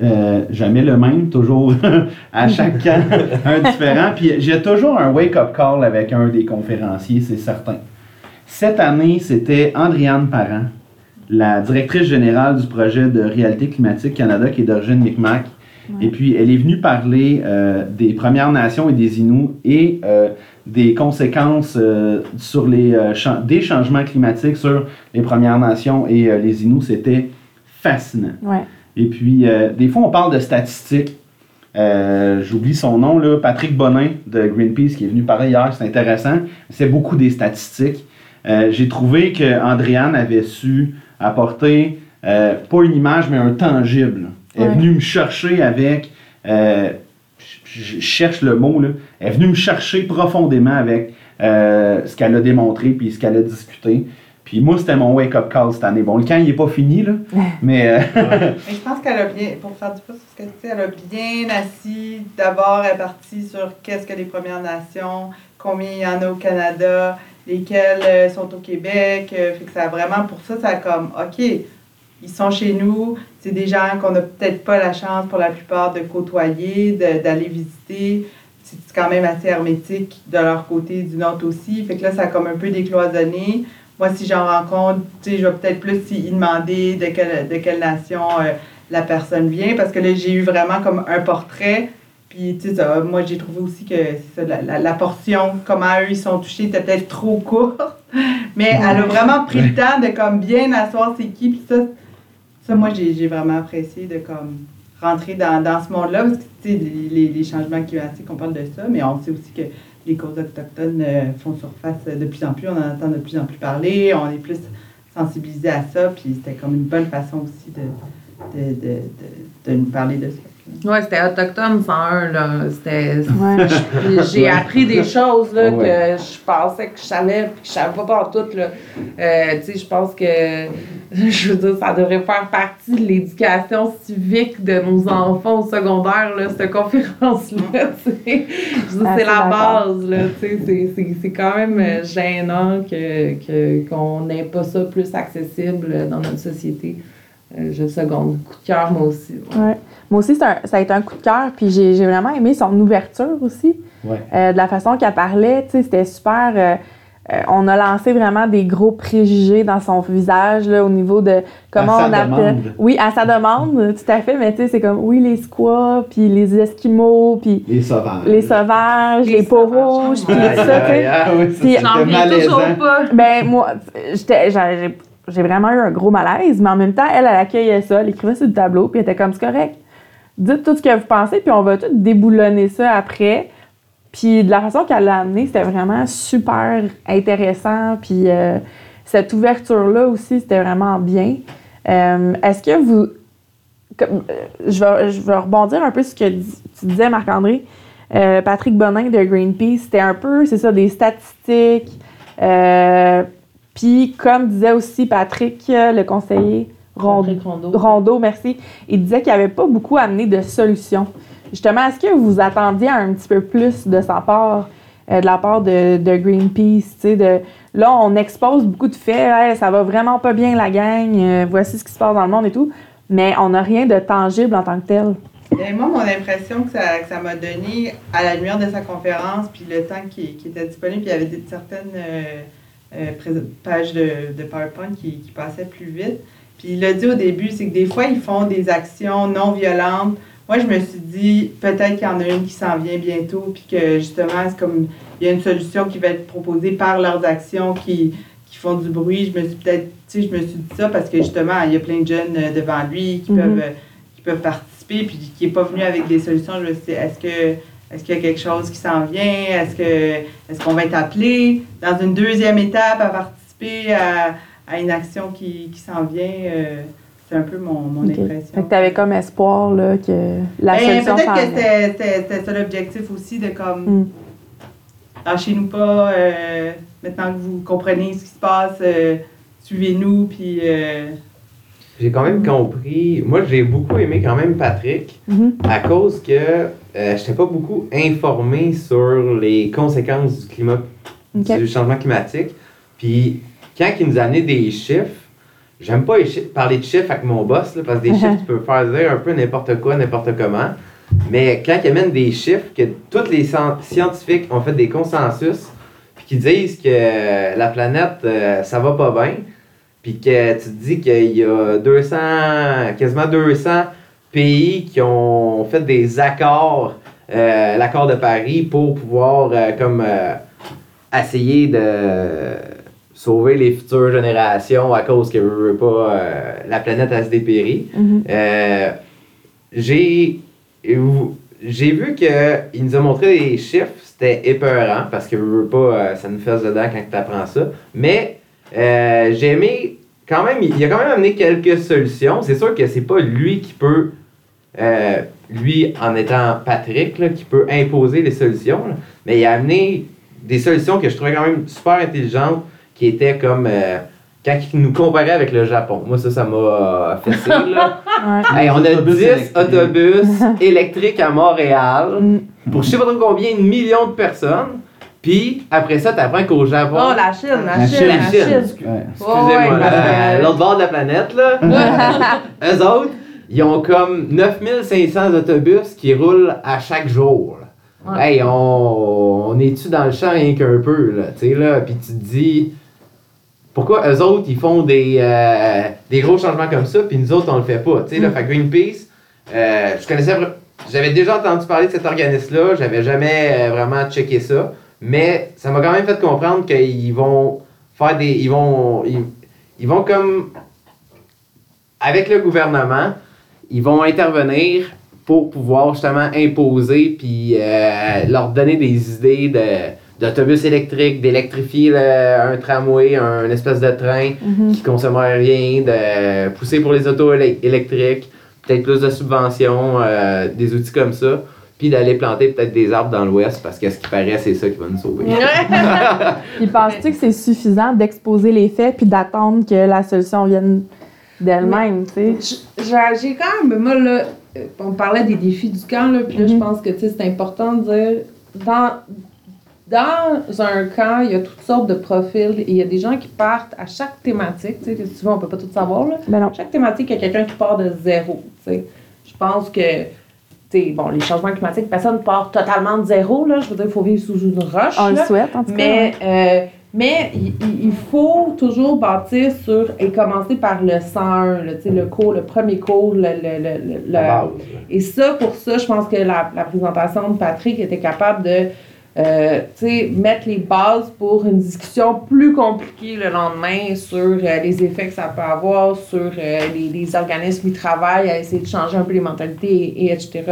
Euh, jamais le même, toujours à chaque camp, un différent. Puis j'ai toujours un wake-up call avec un des conférenciers, c'est certain. Cette année, c'était Andriane Parent, la directrice générale du projet de réalité climatique Canada, qui est d'origine Micmac. Et puis, elle est venue parler euh, des Premières Nations et des Inuits et euh, des conséquences euh, sur les, des changements climatiques sur les Premières Nations et les Inuits. C'était fascinant. Ouais. Et puis, des fois, on parle de statistiques. J'oublie son nom, là, Patrick Bonin de Greenpeace, qui est venu parler hier, c'est intéressant. C'est beaucoup des statistiques. J'ai trouvé que Andréane avait su apporter, euh, pas une image, mais un tangible. Elle est Ouais. venue me chercher avec, euh, je cherche le mot, là. elle est venue me chercher profondément avec euh, ce qu'elle a démontré puis ce qu'elle a discuté. Puis moi, c'était mon wake-up call cette année. Bon, le camp, il n'est pas fini, là, mais... euh, Mais je pense qu'elle a bien, pour faire du pouce sur ce que tu dis, elle a bien assis. D'abord, elle est partie sur qu'est-ce que les Premières Nations, combien il y en a au Canada, lesquelles euh, sont au Québec. euh, fait que ça a vraiment, pour ça, ça a comme, OK, ils sont chez nous. C'est des gens qu'on n'a peut-être pas la chance pour la plupart de côtoyer, d'aller visiter. C'est quand même assez hermétique de leur côté, du nôtre aussi. Fait que là, ça comme un peu décloisonné. Moi, si j'en rencontre, je vais peut-être plus y demander de quelle, de quelle nation euh, la personne vient, parce que là, j'ai eu vraiment comme un portrait. Puis, tu sais, moi, j'ai trouvé aussi que ça, la, la- la portion, comment eux, ils sont touchés, était peut-être trop courte. Mais elle a vraiment pris le temps de comme bien asseoir ses qui. Puis ça, ça moi, j'ai vraiment apprécié de comme rentrer dans, dans ce monde-là, parce que, tu sais, les, les- les changements climatiques, on parle de ça, mais on sait aussi que les causes autochtones euh, font surface de plus en plus, on en entend de plus en plus parler, on est plus sensibilisé à ça, puis c'était comme une bonne façon aussi de, de, de, de, de nous parler de ça. Ouais, c'était Autochtone 101, là. C'était. Ouais. J'ai appris des choses là, Ouais. que je pensais que je savais, puis que je savais pas par tout. Là. Euh, tu sais, je pense que, je veux dire, ça devrait faire partie de l'éducation civique de nos enfants au secondaire, là, cette conférence-là. tu sais. Je veux dire, Assez C'est la d'accord. base, là. tu sais, C'est c'est- c'est quand même euh, gênant que que- qu'on n'ait pas ça plus accessible euh, dans notre société. Euh, je seconde. Coup de cœur, moi aussi. ouais. Ouais. Moi aussi, un- ça a été un coup de cœur, puis j'ai vraiment aimé son ouverture aussi. Ouais. Euh, de la façon qu'elle parlait, tu sais, c'était super. euh, euh, on a lancé vraiment des gros préjugés dans son visage, là, au niveau de comment À sa on appelle. demande. Oui, à sa demande, tout à fait, mais tu sais, c'est comme, oui, les squats, puis les esquimaux, puis Les sauvages. les sauvages, les, Les peaux rouges, puis tout ça, tu sais. Puis- toujours pas. Ben, moi, j'étais, j'ai, j'ai- j'ai vraiment eu un gros malaise, mais en même temps, elle, elle accueillait ça, elle écrivait sur le tableau, puis elle était comme, c'est correct. Dites tout ce que vous pensez, puis on va tout déboulonner ça après. Puis de la façon qu'elle l'a amené, c'était vraiment super intéressant. Puis euh, cette ouverture-là aussi, c'était vraiment bien. Euh, Est-ce que vous. euh, je, vais, je vais rebondir un peu sur ce que tu disais, Marc-André. Patrick Bonin de Greenpeace, c'était un peu, c'est ça, des statistiques. Puis, comme disait aussi Patrick, le conseiller Rondeau, Patrick Rondeau. Rondeau, merci, il disait qu'il n'avait pas beaucoup amené de solutions. Justement, est-ce que vous attendiez un petit peu plus de sa part, euh, de la part de, de Greenpeace? tu sais, De, là, on expose beaucoup de faits, Hey, ça va vraiment pas bien la gang, euh, voici ce qui se passe dans le monde et tout, mais on n'a rien de tangible en tant que tel. Et moi, mon impression que ça que ça m'a donné, à la lumière de sa conférence, puis le temps qui, qui était disponible, puis il y avait des, certaines euh, euh, pages de, de PowerPoint qui, qui passaient plus vite. Puis il l'a dit au début, c'est que des fois, ils font des actions non violentes. Moi, je me suis dit, peut-être qu'il y en a une qui s'en vient bientôt, puis que justement, c'est comme, il y a une solution qui va être proposée par leurs actions qui, qui font du bruit. Je me suis peut-être, tu sais, je me suis dit ça parce que justement, il y a plein de jeunes euh, devant lui qui Mhm. peuvent euh, qui peuvent participer, puis qui n'est pas venu avec des solutions. Je me suis dit, est-ce que est-ce qu'il y a quelque chose qui s'en vient? Est-ce que est-ce qu'on va être appelé? Dans une deuxième étape à participer à, à une action qui, qui s'en vient? Euh, c'est un peu mon, mon impression. Fait que t'avais comme espoir là, que la Ben, solution Peut-être que c'était- ça l'objectif aussi, de comme Mm. lâchez-nous pas, euh, maintenant que vous comprenez ce qui se passe, euh, suivez-nous, puis euh, J'ai quand même compris. Moi, j'ai beaucoup aimé quand même Patrick Mhm. à cause que euh, je n'étais pas beaucoup informé sur les conséquences du climat, du changement climatique. Puis quand il nous a amené des chiffres, j'aime pas parler de chiffres avec mon boss, là, parce que des chiffres, tu peux faire dire un peu n'importe quoi, n'importe comment. Mais quand il amène des chiffres, que tous les scien- scientifiques ont fait des consensus, puis qui disent que la planète, euh, ça va pas bien, puis que tu te dis qu'il y a 200, quasiment 200 pays qui ont fait des accords, euh, l'accord de Paris, pour pouvoir euh, comme essayer de sauver les futures générations à cause que veux pas, euh, la planète a se dépérit. Mhm. Euh, j'ai j'ai vu qu'il nous a montré des chiffres, c'était épeurant parce que veux, veux pas, euh, ça nous fait dedans quand tu apprends ça. Mais euh, j'ai aimé quand même, il a quand même amené quelques solutions. C'est sûr que c'est pas lui qui peut, lui en étant Patrick, là, qui peut imposer les solutions, là. mais il a amené des solutions que je trouvais quand même super intelligentes qui étaient comme euh, quand il nous comparait avec le Japon. Moi, ça, ça m'a euh, fessé, là. Ouais. Hey, on a Autobus 10 électriques. autobus électriques à Montréal Mm. pour je sais pas trop combien de millions de personnes. Puis après ça, t'apprends qu'au Japon. Oh, la Chine, la, La Chine, Chine, la Chine. Excusez-moi, ouais, que- l'autre bord de la planète, là. Eux autres, ils ont comme 9500 autobus qui roulent à chaque jour. là. Ouais. Hey, on, on est-tu dans le champ rien qu'un peu, là, tu sais, là, puis tu te dis, pourquoi eux autres, ils font des, euh, des gros changements comme ça, puis nous autres, on le fait pas, tu sais, là, Mm. fait Greenpeace, euh, je connaissais, j'avais déjà entendu parler de cet organisme-là, j'avais jamais euh, vraiment checké ça, mais ça m'a quand même fait comprendre qu'ils vont faire des, ils vont, ils, ils vont comme, avec le gouvernement, ils vont intervenir pour pouvoir justement imposer puis euh, leur donner des idées de d'autobus électriques, d'électrifier le- un tramway, un espèce de train Mhm. qui consommerait rien, de pousser pour les autos éle- électriques, peut-être plus de subventions, euh, des outils comme ça, puis d'aller planter peut-être des arbres dans l'ouest parce que ce qui paraît, c'est ça qui va nous sauver. Puis penses-tu que c'est suffisant d'exposer les faits puis d'attendre que la solution vienne d'elle-même, tu sais? J'ai- quand même, moi, là, euh, on parlait des défis du camp, là, puis là, je Mhm. pense que, tu sais, c'est important de dire, dans, dans un camp, il y a toutes sortes de profils, et il y a des gens qui partent à chaque thématique, tu sais, si tu veux, on peut pas tout savoir, là. Ben non. Chaque thématique, il y a quelqu'un qui part de zéro, tu sais. Je pense que, tu sais, bon, les changements climatiques, personne part totalement de zéro, là, je veux dire, il faut vivre sous une roche, On le souhaite, en tout cas. Mais, euh, mais il, faut toujours bâtir sur et commencer par le 101, là, tu sais, le cours, le premier cours, le, le, le, le- La le- base. et ça, pour ça, je pense que la, la présentation de Patrick était capable de euh, mettre les bases pour une discussion plus compliquée le lendemain sur euh, les effets que ça peut avoir, sur euh, les, les organismes qui travaillent à essayer de changer un peu les mentalités, et, et etc.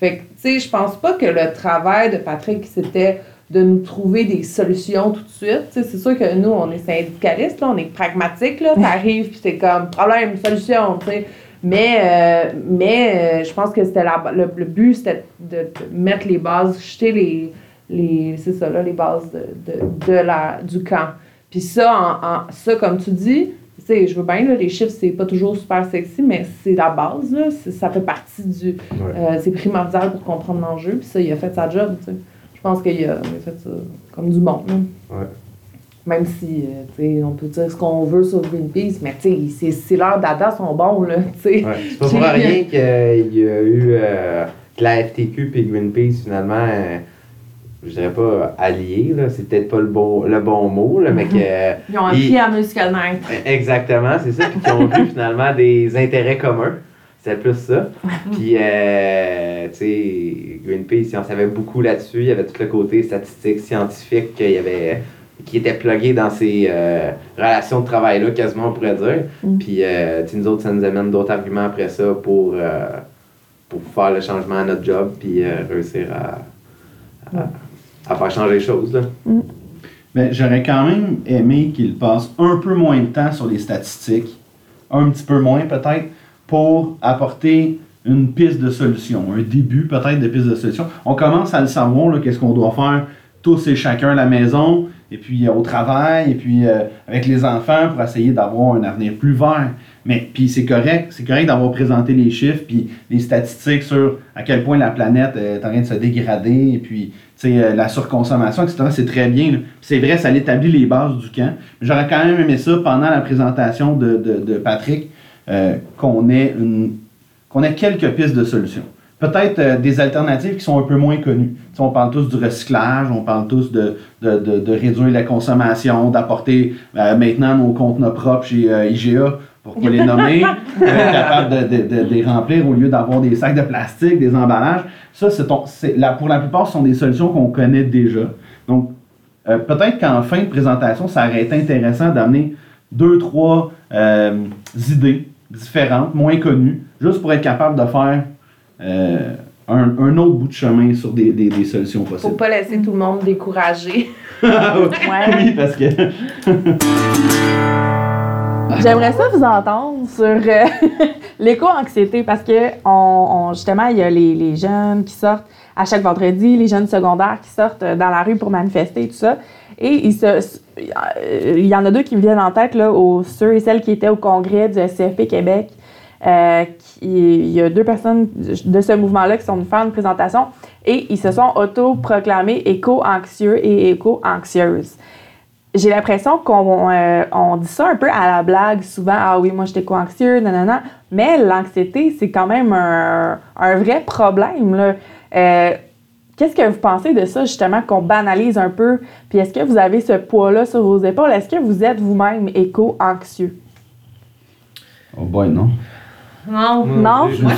Fait que, tu sais, je pense pas que le travail de Patrick, c'était de nous trouver des solutions tout de suite. C'est sûr que nous, on est syndicalistes, là, on est pragmatiques, là. T'arrives, puis c'est comme problème, solution, tu sais. Mais, euh, mais euh, je pense que c'était la- le, le but, c'était de, de mettre les bases, jeter les, les c'est ça, là, les bases de, de, de la, du camp. Puis ça, en, en- ça, comme tu dis, tu sais, je veux bien, là, les chiffres, c'est pas toujours super sexy, mais c'est la base, là. Ça fait partie du... Ouais. euh, c'est primordial pour comprendre l'enjeu. Puis ça, il a fait sa job, tu sais. Je pense qu'il a, fait ça comme du bon. Ouais. Même si, euh, tu sais, on peut dire ce qu'on veut sur Greenpeace, mais tu sais, c'est- leurs data sont bons, là, tu sais. Ouais. C'est pas pour rien qu'il y a eu euh, que la FTQ et Greenpeace finalement, euh, je dirais pas alliés, là, c'est peut-être pas le bon, le bon mot, là, mais que. Ils ont Ils- appris à se connaître. Exactement, c'est ça. Puis qui ont vu finalement des intérêts communs. C'est plus ça. Puis, euh, tu sais, Greenpeace, ils en savaient beaucoup là-dessus. Il y avait tout le côté statistique, scientifique qu'il y avait, qui était plugué dans ces euh, relations de travail-là, quasiment, on pourrait dire. Mm. Puis, euh, nous autres, ça nous amène d'autres arguments après ça pour, euh, pour faire le changement à notre job, puis réussir à, à, à faire changer les choses. Là. Ben, j'aurais quand même aimé qu'il passe un peu moins de temps sur les statistiques, un petit peu moins peut-être, pour apporter une piste de solution, un début peut-être de piste de solution. On commence à le savoir, là, qu'est-ce qu'on doit faire tous et chacun à la maison, et puis euh, au travail, et puis euh, avec les enfants pour essayer d'avoir un avenir plus vert. Mais puis c'est correct, c'est correct d'avoir présenté les chiffres puis les statistiques sur à quel point la planète est en train de se dégrader et puis euh, la surconsommation, etc. C'est très bien. C'est vrai, ça établit les bases du camp. J'aurais quand même aimé ça pendant la présentation de, de- de Patrick euh, qu'on ait une qu'on ait quelques pistes de solutions. Peut-être euh, des alternatives qui sont un peu moins connues. Tu sais, on parle tous du recyclage, on parle tous de, de, de- de réduire la consommation, d'apporter euh, maintenant nos contenants propres chez euh, IGA, pour pas les nommer, euh, être capable de, de- de- de les remplir au lieu d'avoir des sacs de plastique, des emballages. Ça, c'est ton- la- pour la plupart, ce sont des solutions qu'on connaît déjà. Donc, euh, peut-être qu'en fin de présentation, ça aurait été intéressant d'amener deux, trois euh, idées différentes, moins connues, juste pour être capable de faire euh, un, un autre bout de chemin sur des, des- des solutions Faut possibles. pas laisser tout le monde découragé. oui, parce que J'aimerais ça vous entendre sur euh, l'éco-anxiété parce que on, on- justement, il y a les, les jeunes qui sortent à chaque vendredi, les jeunes secondaires qui sortent euh, dans la rue pour manifester et tout ça. Et ils se, il y en a deux qui me viennent en tête, là, aux, ceux et celles qui étaient au congrès du SCFP Québec. Euh, il y a deux personnes de ce mouvement-là qui sont venues faire une présentation et ils se sont auto-proclamés éco-anxieux et éco-anxieuses j'ai l'impression qu'on euh, on dit ça un peu à la blague souvent. Ah oui, moi j'étais co-anxieux, nanana. Mais l'anxiété, c'est quand même un, un vrai problème. là. Euh, Qu'est-ce que vous pensez de ça, justement, qu'on banalise un peu? Puis est-ce que vous avez ce poids-là sur vos épaules? Est-ce que vous êtes vous-même éco-anxieux? Oh boy, non. Non. Non? je- Moi,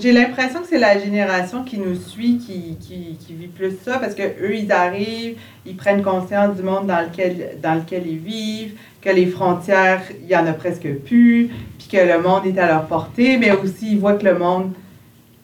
j'ai- l'impression que c'est la génération qui nous suit qui, qui, qui vit plus ça parce que eux ils arrivent, ils prennent conscience du monde dans lequel, dans lequel ils vivent, que les frontières, il y en a presque plus, puis que le monde est à leur portée, mais aussi ils voient que le monde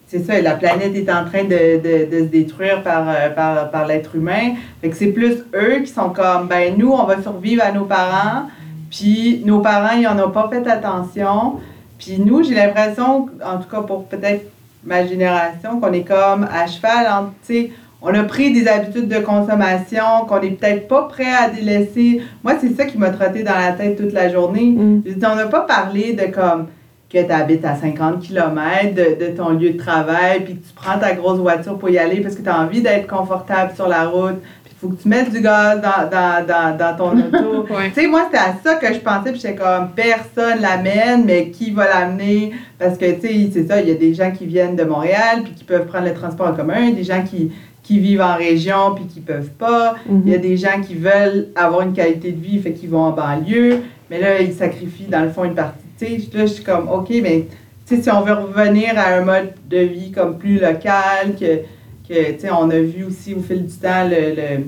c'est ça, la planète est en train de, de- de se détruire par, euh, par, par l'être humain. Fait que c'est plus eux qui sont comme, ben nous, on va survivre à nos parents, puis nos parents, ils n'en ont pas fait attention. Puis nous, j'ai l'impression, en tout cas pour peut-être ma génération, qu'on est comme à cheval tu sais, on a pris des habitudes de consommation qu'on n'est peut-être pas prêt à délaisser. Moi, c'est ça qui m'a trotté dans la tête toute la journée. Mm. Je on n'a pas parlé de comme que tu habites à 50 km de, de ton lieu de travail, puis que tu prends ta grosse voiture pour y aller parce que tu as envie d'être confortable sur la route, faut que tu mettes du gaz dans, dans, dans, dans ton auto. Ouais. Tu sais, moi, c'était à ça que je pensais, puis j'étais comme, personne l'amène, mais qui va l'amener? Parce que, tu sais, c'est ça, il y a des gens qui viennent de Montréal, puis qui peuvent prendre le transport en commun, des gens qui, qui vivent en région, puis qui peuvent pas. Il y a des gens qui veulent avoir une qualité de vie, fait qu'ils vont en banlieue, mais là, ils sacrifient, dans le fond, une partie. Tu sais, là, je suis comme, OK, mais, si on veut revenir à un mode de vie comme plus local, que, que tu sais, on a vu aussi au fil du temps le- le-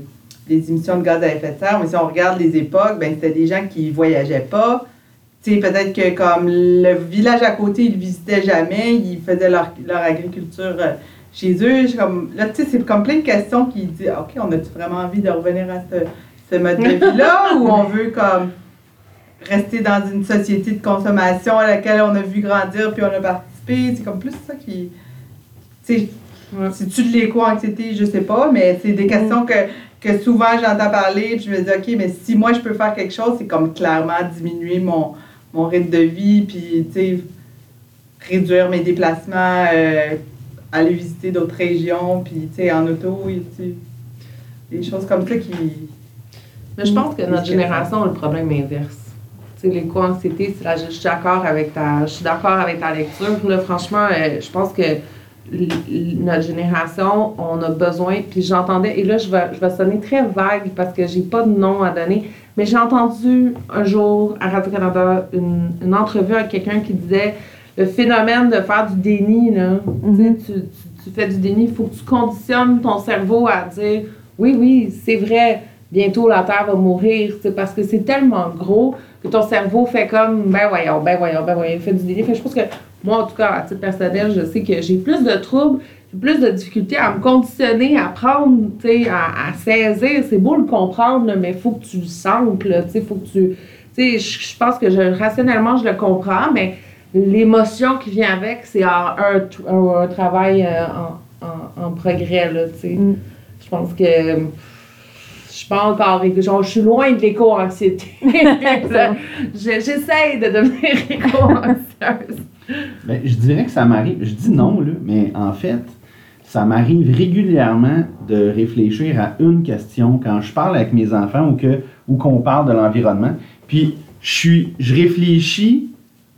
les émissions de gaz à effet de serre, mais si on regarde les époques, ben c'était des gens qui voyageaient pas. Tu sais, peut-être que comme le village à côté, ils le visitaient jamais, ils faisaient leur, leur agriculture euh, chez eux. Comme, là, tu sais, c'est comme plein de questions qui disent, OK, on a-tu vraiment envie de revenir à ce, ce mode de vie-là ou on veut comme rester dans une société de consommation à laquelle on a vu grandir puis on a participé? C'est comme plus ça qui... Tu sais, Ouais. c'est-tu de l'éco-anxiété? Je sais pas, mais c'est des questions que, que souvent j'entends parler puis je me dis, OK, mais si moi je peux faire quelque chose, c'est comme clairement diminuer mon, mon rythme de vie puis, tu sais, réduire mes déplacements, euh, aller visiter d'autres régions, puis, tu sais, en auto, tu des choses comme ça qui... Mais je pense que notre génération a le problème inverse. Tu l'éco-anxiété, c'est là, je, suis d'accord avec ta, je suis d'accord avec ta lecture. Là, franchement, euh, je pense que notre génération, on a besoin, puis j'entendais, et là, je vais, je vais sonner très vague parce que j'ai pas de nom à donner, mais j'ai entendu un jour à Radio-Canada une, une entrevue avec quelqu'un qui disait le phénomène de faire du déni, là, tu Mhm. tu, tu, tu fais du déni, il faut que tu conditionnes ton cerveau à dire oui, oui, c'est vrai, bientôt la Terre va mourir, sais, parce que c'est tellement gros que ton cerveau fait comme ben voyons, ben voyons, ben voyons, il fait du déni. Fait je pense que moi, en tout cas, à titre personnel, je sais que j'ai plus de troubles, j'ai plus de difficultés à me conditionner, à prendre, à, à saisir. C'est beau le comprendre, là, mais il faut que tu le sentes, sais, faut que tu. Tu sais, je pense que je, rationnellement, je le comprends, mais l'émotion qui vient avec, c'est un, un, un- travail euh, en, en, en progrès, là, tu sais. Mm. Je pense que je suis pas encore, genre, je suis loin de l'éco-anxiété. Je- J'essaye de devenir éco-anxieuse. Ben, je dirais que ça m'arrive. Je dis non, là, mais en fait, ça m'arrive régulièrement de réfléchir à une question quand je parle avec mes enfants ou que ou qu'on parle de l'environnement. Puis je suis, je réfléchis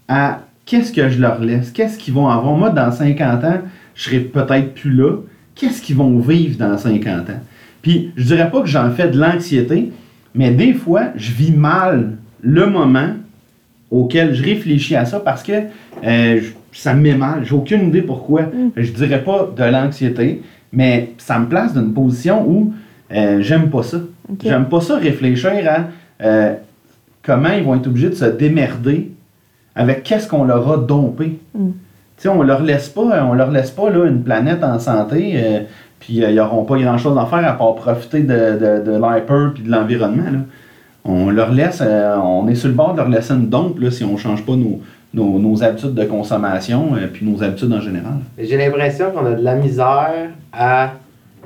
à qu'est-ce que je leur laisse, qu'est-ce qu'ils vont avoir. Moi, dans 50 ans, je serai peut-être plus là. Qu'est-ce qu'ils vont vivre dans 50 ans? Puis je dirais pas que j'en fais de l'anxiété, mais des fois, je vis mal le moment auquel je réfléchis à ça parce que euh, je- ça me met mal. J'ai aucune idée pourquoi. Je dirais pas de l'anxiété, mais ça me place dans une position où euh, j'aime pas ça. Ok. J'aime pas ça réfléchir à euh, comment ils vont être obligés de se démerder avec qu'est-ce qu'on leur a dompé. Mm. Tu sais, on leur laisse pas, on leur laisse pas là, une planète en santé, euh, puis euh, ils n'auront pas grand-chose à faire à part profiter de, de, de puis de l'environnement. On leur laisse, euh, on est sur le bord de leur laisser une dompe là, si on change pas nos, nos, nos habitudes de consommation euh, puis nos habitudes en général. J'ai l'impression qu'on a de la misère à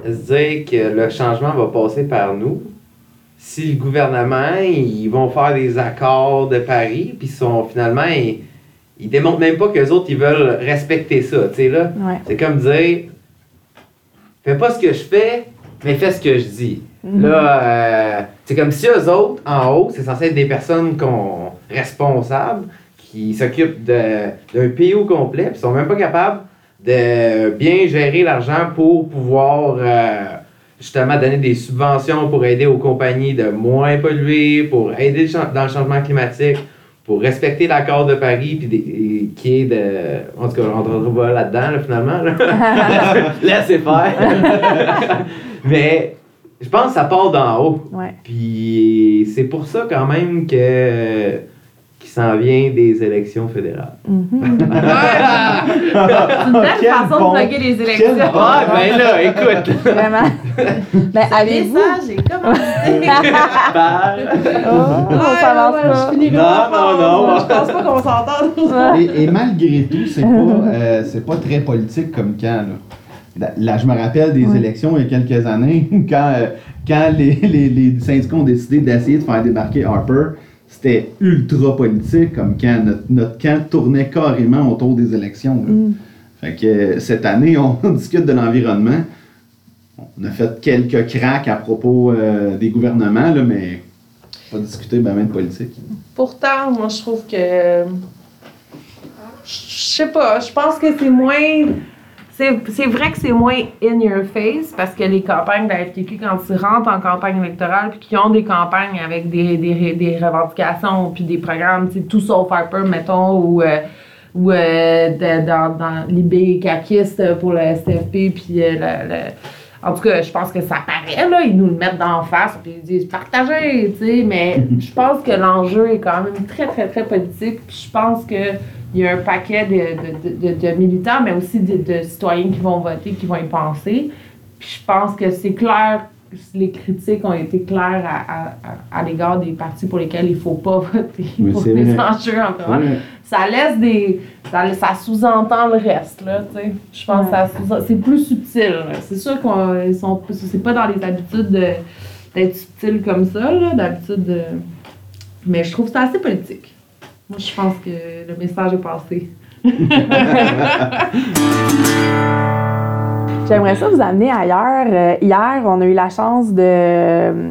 se dire que le changement va passer par nous. Si le gouvernement, ils vont faire des accords de Paris, puis sont finalement, ils, ils démontrent même pas que les autres, ils veulent respecter ça. Tu sais, là, Ouais. c'est comme dire, fais pas ce que je fais, mais fais ce que je dis. Là, euh, c'est comme si eux autres, en haut, c'est censé être des personnes qu'on, responsables qui s'occupent d'un pays au complet, puis sont même pas capables de bien gérer l'argent pour pouvoir euh, justement donner des subventions pour aider aux compagnies de moins polluer, pour aider dans le changement climatique, pour respecter l'accord de Paris, puis des- et- qui est de. En tout cas, on ne pas là-dedans, là, finalement. là. Laissez faire. Mais je pense que ça part d'en haut. Ouais. Puis c'est pour ça quand même que qu'ils s'en vient des élections fédérales. Mhm. C'est une belle façon bon- de plugger les élections. bon- Ah, ben là, écoute! Vraiment. Ben, Ce avez-vous. message est commencé. Par- Oh, on s'avance pas. Non, non, non. Je pense pas qu'on s'entende. Et, et malgré tout, c'est pas, euh, pas très politique comme quand. Là, Là, là, je me rappelle des Ouais. élections il y a quelques années, quand, euh, quand les, les, les syndicats ont décidé d'essayer de faire débarquer Harper, c'était ultra politique, comme quand notre, notre camp tournait carrément autour des élections. Mm. Fait que euh, cette année, on discute de l'environnement. On a fait quelques cracks à propos euh, des gouvernements, là, mais pas discuter ben, même de politique. Pourtant, moi, je trouve que. Je sais pas, je pense que c'est moins. C'est vrai que c'est moins in your face parce que les campagnes de la FTQ, quand ils rentrent en campagne électorale puis qu'ils ont des campagnes avec des, des, des revendications puis des programmes, tu sais, tout sauf Harper, mettons, ou, euh, ou euh, de- dans, dans l'IB caquiste pour le STFP puis euh, le- le- en tout cas, je pense que ça paraît, là. Ils nous le mettent d'en face, puis ils disent partagez, tu sais. Mais je pense que l'enjeu est quand même très, très, très politique. Puis je pense qu'il y a un paquet de, de, de, de militants, mais aussi de, de citoyens qui vont voter, qui vont y penser. Puis je pense que c'est clair, les critiques ont été claires à, à, à, à l'égard des partis pour lesquels il ne faut pas voter Oui, pour les vrai. enjeux en commun Ouais. ça laisse des. Ça, ça sous-entend le reste, là, tu sais. Je pense que ça sous- c'est plus subtil. C'est sûr qu'on sont. C'est pas dans les habitudes de- d'être subtil comme ça, là, d'habitude. de- Mais je trouve ça assez politique. Moi, je pense que le message est passé. J'aimerais ça vous amener ailleurs. Euh, hier, on a eu la chance de. euh,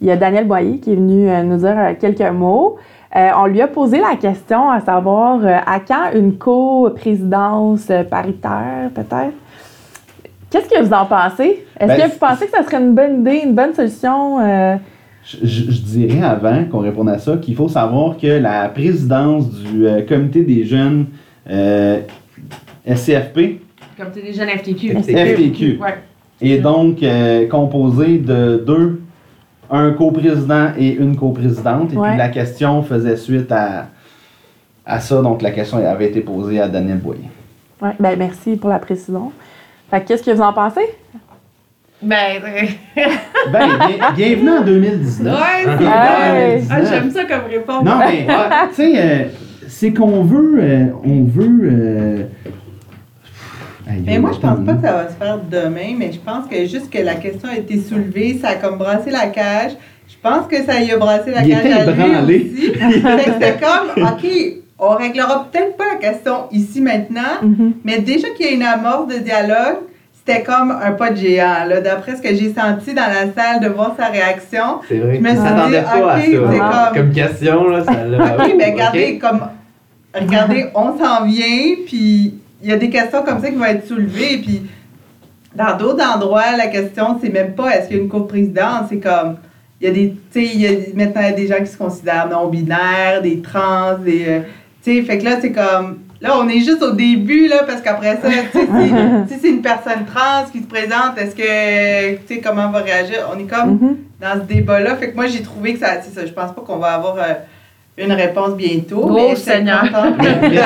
Il y a Daniel Boyer qui est venu euh, nous dire euh, quelques mots. Euh, on lui a posé la question à savoir euh, à quand une co-présidence euh, paritaire, peut-être? Qu'est-ce que vous en pensez? Est-ce Ben, que vous pensez que ça serait une bonne idée, une bonne solution? Je, je- je dirais avant qu'on réponde à ça qu'il faut savoir que la présidence du euh, comité des jeunes euh, SCFP Comme tu des jeunes FTQ. FTQ Ouais. est donc euh, composée de deux, un coprésident et une coprésidente. Et Ouais. puis la question faisait suite à, à ça, donc la question avait été posée à Daniel Boyer. Ouais, ben merci pour la précision. Fait que qu'est-ce que vous en pensez? Ben, Ben, bien- bienvenue en 2019. ouais, c'est. Ouais. Ah, J'aime ça comme réponse. Non, mais, tu sais, euh, c'est qu'on veut, euh, on veut... euh, aïe, Mais moi, je pense pas que ça va se faire demain, mais je pense que juste que la question a été soulevée, ça a comme brassé la cage. Je pense que ça y a brassé la Il cage était à lui aussi. C'était comme, OK, on réglera peut-être pas la question ici maintenant, Mhm. mais déjà qu'il y a une amorce de dialogue, c'était comme un pas de géant. D'après ce que j'ai senti dans la salle, de voir sa réaction. C'est vrai Je me suis dit, pas ok, à c'est ça. comme- Comme question, là, ça l'a. OK, mais regardez, comme, regardez, on s'en vient, puis il y a des questions comme ça qui vont être soulevées, puis dans d'autres endroits, la question, c'est même pas est-ce qu'il y a une coprésidence, c'est comme, il y a des, tu sais, il y a maintenant il y a des gens qui se considèrent non-binaires, des trans, des, euh, tu sais, fait que là, c'est comme, là, on est juste au début, là, parce qu'après ça, tu sais, si- c'est une personne trans qui se présente, est-ce que, tu sais, comment on va réagir? On est comme Mhm. dans ce débat-là. Fait que moi, j'ai trouvé que ça, c'est ça. Je pense pas qu'on va avoir euh, une réponse bientôt. Oh, mais Seigneur. J'étais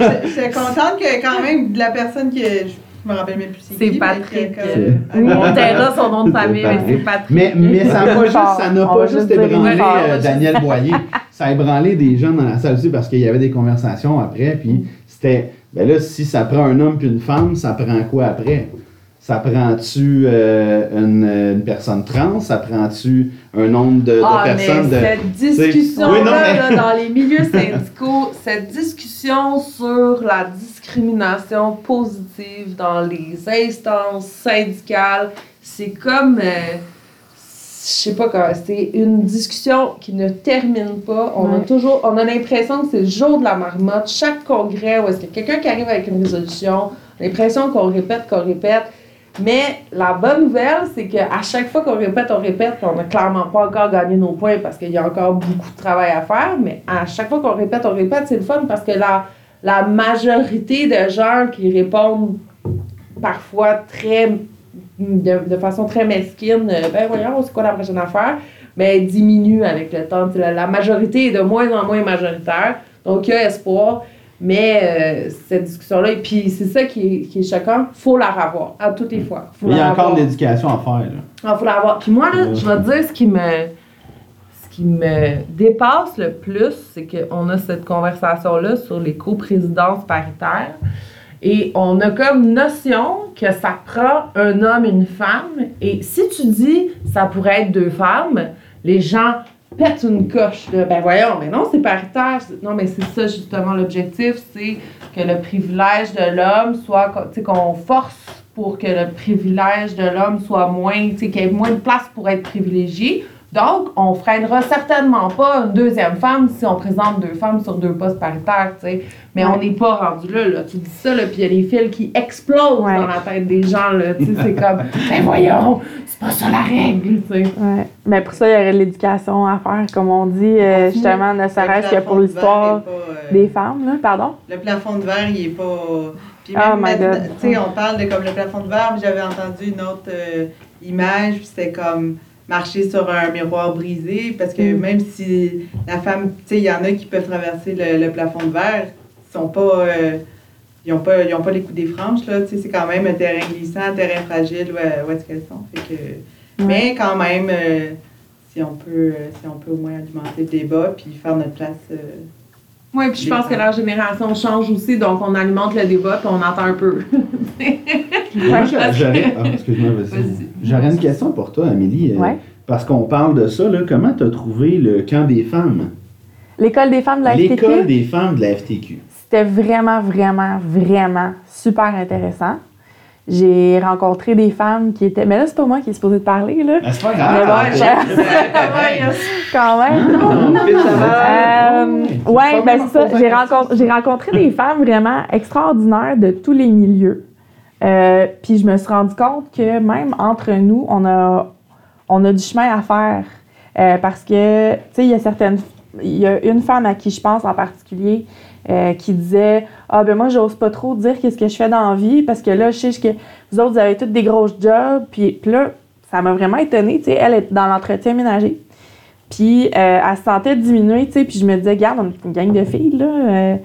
j'étais contente que quand même de la personne qui. Je me rappelle même plus C'est qui, Patrick. que- euh, On taira son nom de famille, mais c'est Patrick. Mais, mais ça n'a pas juste, ça n'a pas ébranlé euh, Daniel Boyer. Ça a ébranlé des gens dans la salle aussi parce qu'il y avait des conversations après. Puis c'était, ben là, si ça prend un homme puis une femme, ça prend quoi après? Ça prend-tu euh, une, une personne trans? Ça prend-tu un nombre de, de Ah, personnes mais de. cette discussion-là, Oui, mais- dans les milieux syndicaux, cette discussion sur la discrimination positive dans les instances syndicales, c'est comme, euh, je sais pas comment, c'est une discussion qui ne termine pas. On a toujours, on a l'impression que c'est le jour de la marmotte. Chaque congrès où est-ce qu'il y a quelqu'un qui arrive avec une résolution, on a l'impression qu'on répète, qu'on répète. Mais la bonne nouvelle, c'est qu'à chaque fois qu'on répète, on répète, on n'a clairement pas encore gagné nos points parce qu'il y a encore beaucoup de travail à faire, mais à chaque fois qu'on répète, on répète, c'est le fun parce que la, la majorité de gens qui répondent parfois très de, de façon très mesquine, euh, ben voyons, c'est quoi la prochaine affaire? mais elle diminue avec le temps. La majorité est de moins en moins majoritaire. Donc, il y a espoir. Mais euh, cette discussion-là, et puis c'est ça qui est, qui est choquant, faut la revoir à toutes les fois. Faut il y a encore de l'éducation à faire. Là. Ah, faut la revoir. Puis moi, là, je vais te dire ce qui me, ce qui me dépasse le plus, c'est qu'on a cette conversation-là sur les coprésidences paritaires. Et on a comme notion que ça prend un homme et une femme. Et si tu dis ça pourrait être deux femmes, les gens pètent une coche. là. Ben voyons, mais non, c'est paritaire. Non, mais c'est ça justement l'objectif, c'est que le privilège de l'homme soit, tu sais, qu'on force pour que le privilège de l'homme soit moins, tu sais, qu'il y ait moins de place pour être privilégié. Donc, on freinera certainement pas une deuxième femme si on présente deux femmes sur deux postes paritaires, tu sais. Mais on n'est pas rendu là, là. Tu dis ça, là, puis il y a des fils qui explosent Ouais. dans la tête des gens, là. Tu sais, c'est comme, ben voyons, c'est pas ça la règle, tu sais. Ouais. Mais pour ça, il y aurait de l'éducation à faire, comme on dit, euh, justement, ne serait-ce que pour l'histoire des femmes, là. Pardon? Le plafond de verre, il est pas. Puis Oh même God. tu sais, on parle de comme le plafond de verre, mais j'avais entendu une autre euh, image, puis c'était comme marcher sur un miroir brisé, parce que Mm. même si la femme, tu sais, il y en a qui peuvent traverser le, le plafond de verre, ils sont pas. euh, ils n'ont pas, ils ont pas les coups des franges, là. Tu sais, c'est quand même un terrain glissant, un terrain fragile, où, où est-ce qu'elles sont. Fait que, Mais quand même, euh, si, on peut, euh, si on peut au moins alimenter le débat, puis faire notre place. euh, Oui, puis je pense que la génération change aussi, donc on alimente le débat, puis on entend un peu. J'aurais ah, excuse-moi, vas-y. Vas-y. J'aurais une question pour toi, Amélie. euh, Ouais. Parce qu'on parle de ça, là, comment tu as trouvé le camp des femmes? L'école des femmes de la L'école FTQ, des femmes de la FTQ. c'était vraiment, vraiment, vraiment super intéressant. J'ai rencontré des femmes qui étaient... Mais là, c'est pas moi qui est supposée de parler, là. Ah, c'est pas Mais grave. bon, je- quand même. Vite, ça va. Euh, ouais, ben c'est ça. J'ai rencontré, j'ai rencontré des femmes vraiment extraordinaires de tous les milieux. Euh, Puis je me suis rendu compte que même entre nous, on a, on a du chemin à faire. Euh, parce que, tu sais, il y a certaines. Il y a une femme à qui je pense en particulier euh, qui disait Ah, ben moi, j'ose pas trop dire qu'est-ce que je fais dans la vie parce que là, je sais que vous autres, vous avez tous des gros jobs. Puis, puis là, ça m'a vraiment étonnée. Tu sais, elle est dans l'entretien ménager. Puis euh, elle se sentait diminuée, tu sais, puis je me disais, regarde, on est une gang de filles, là. euh,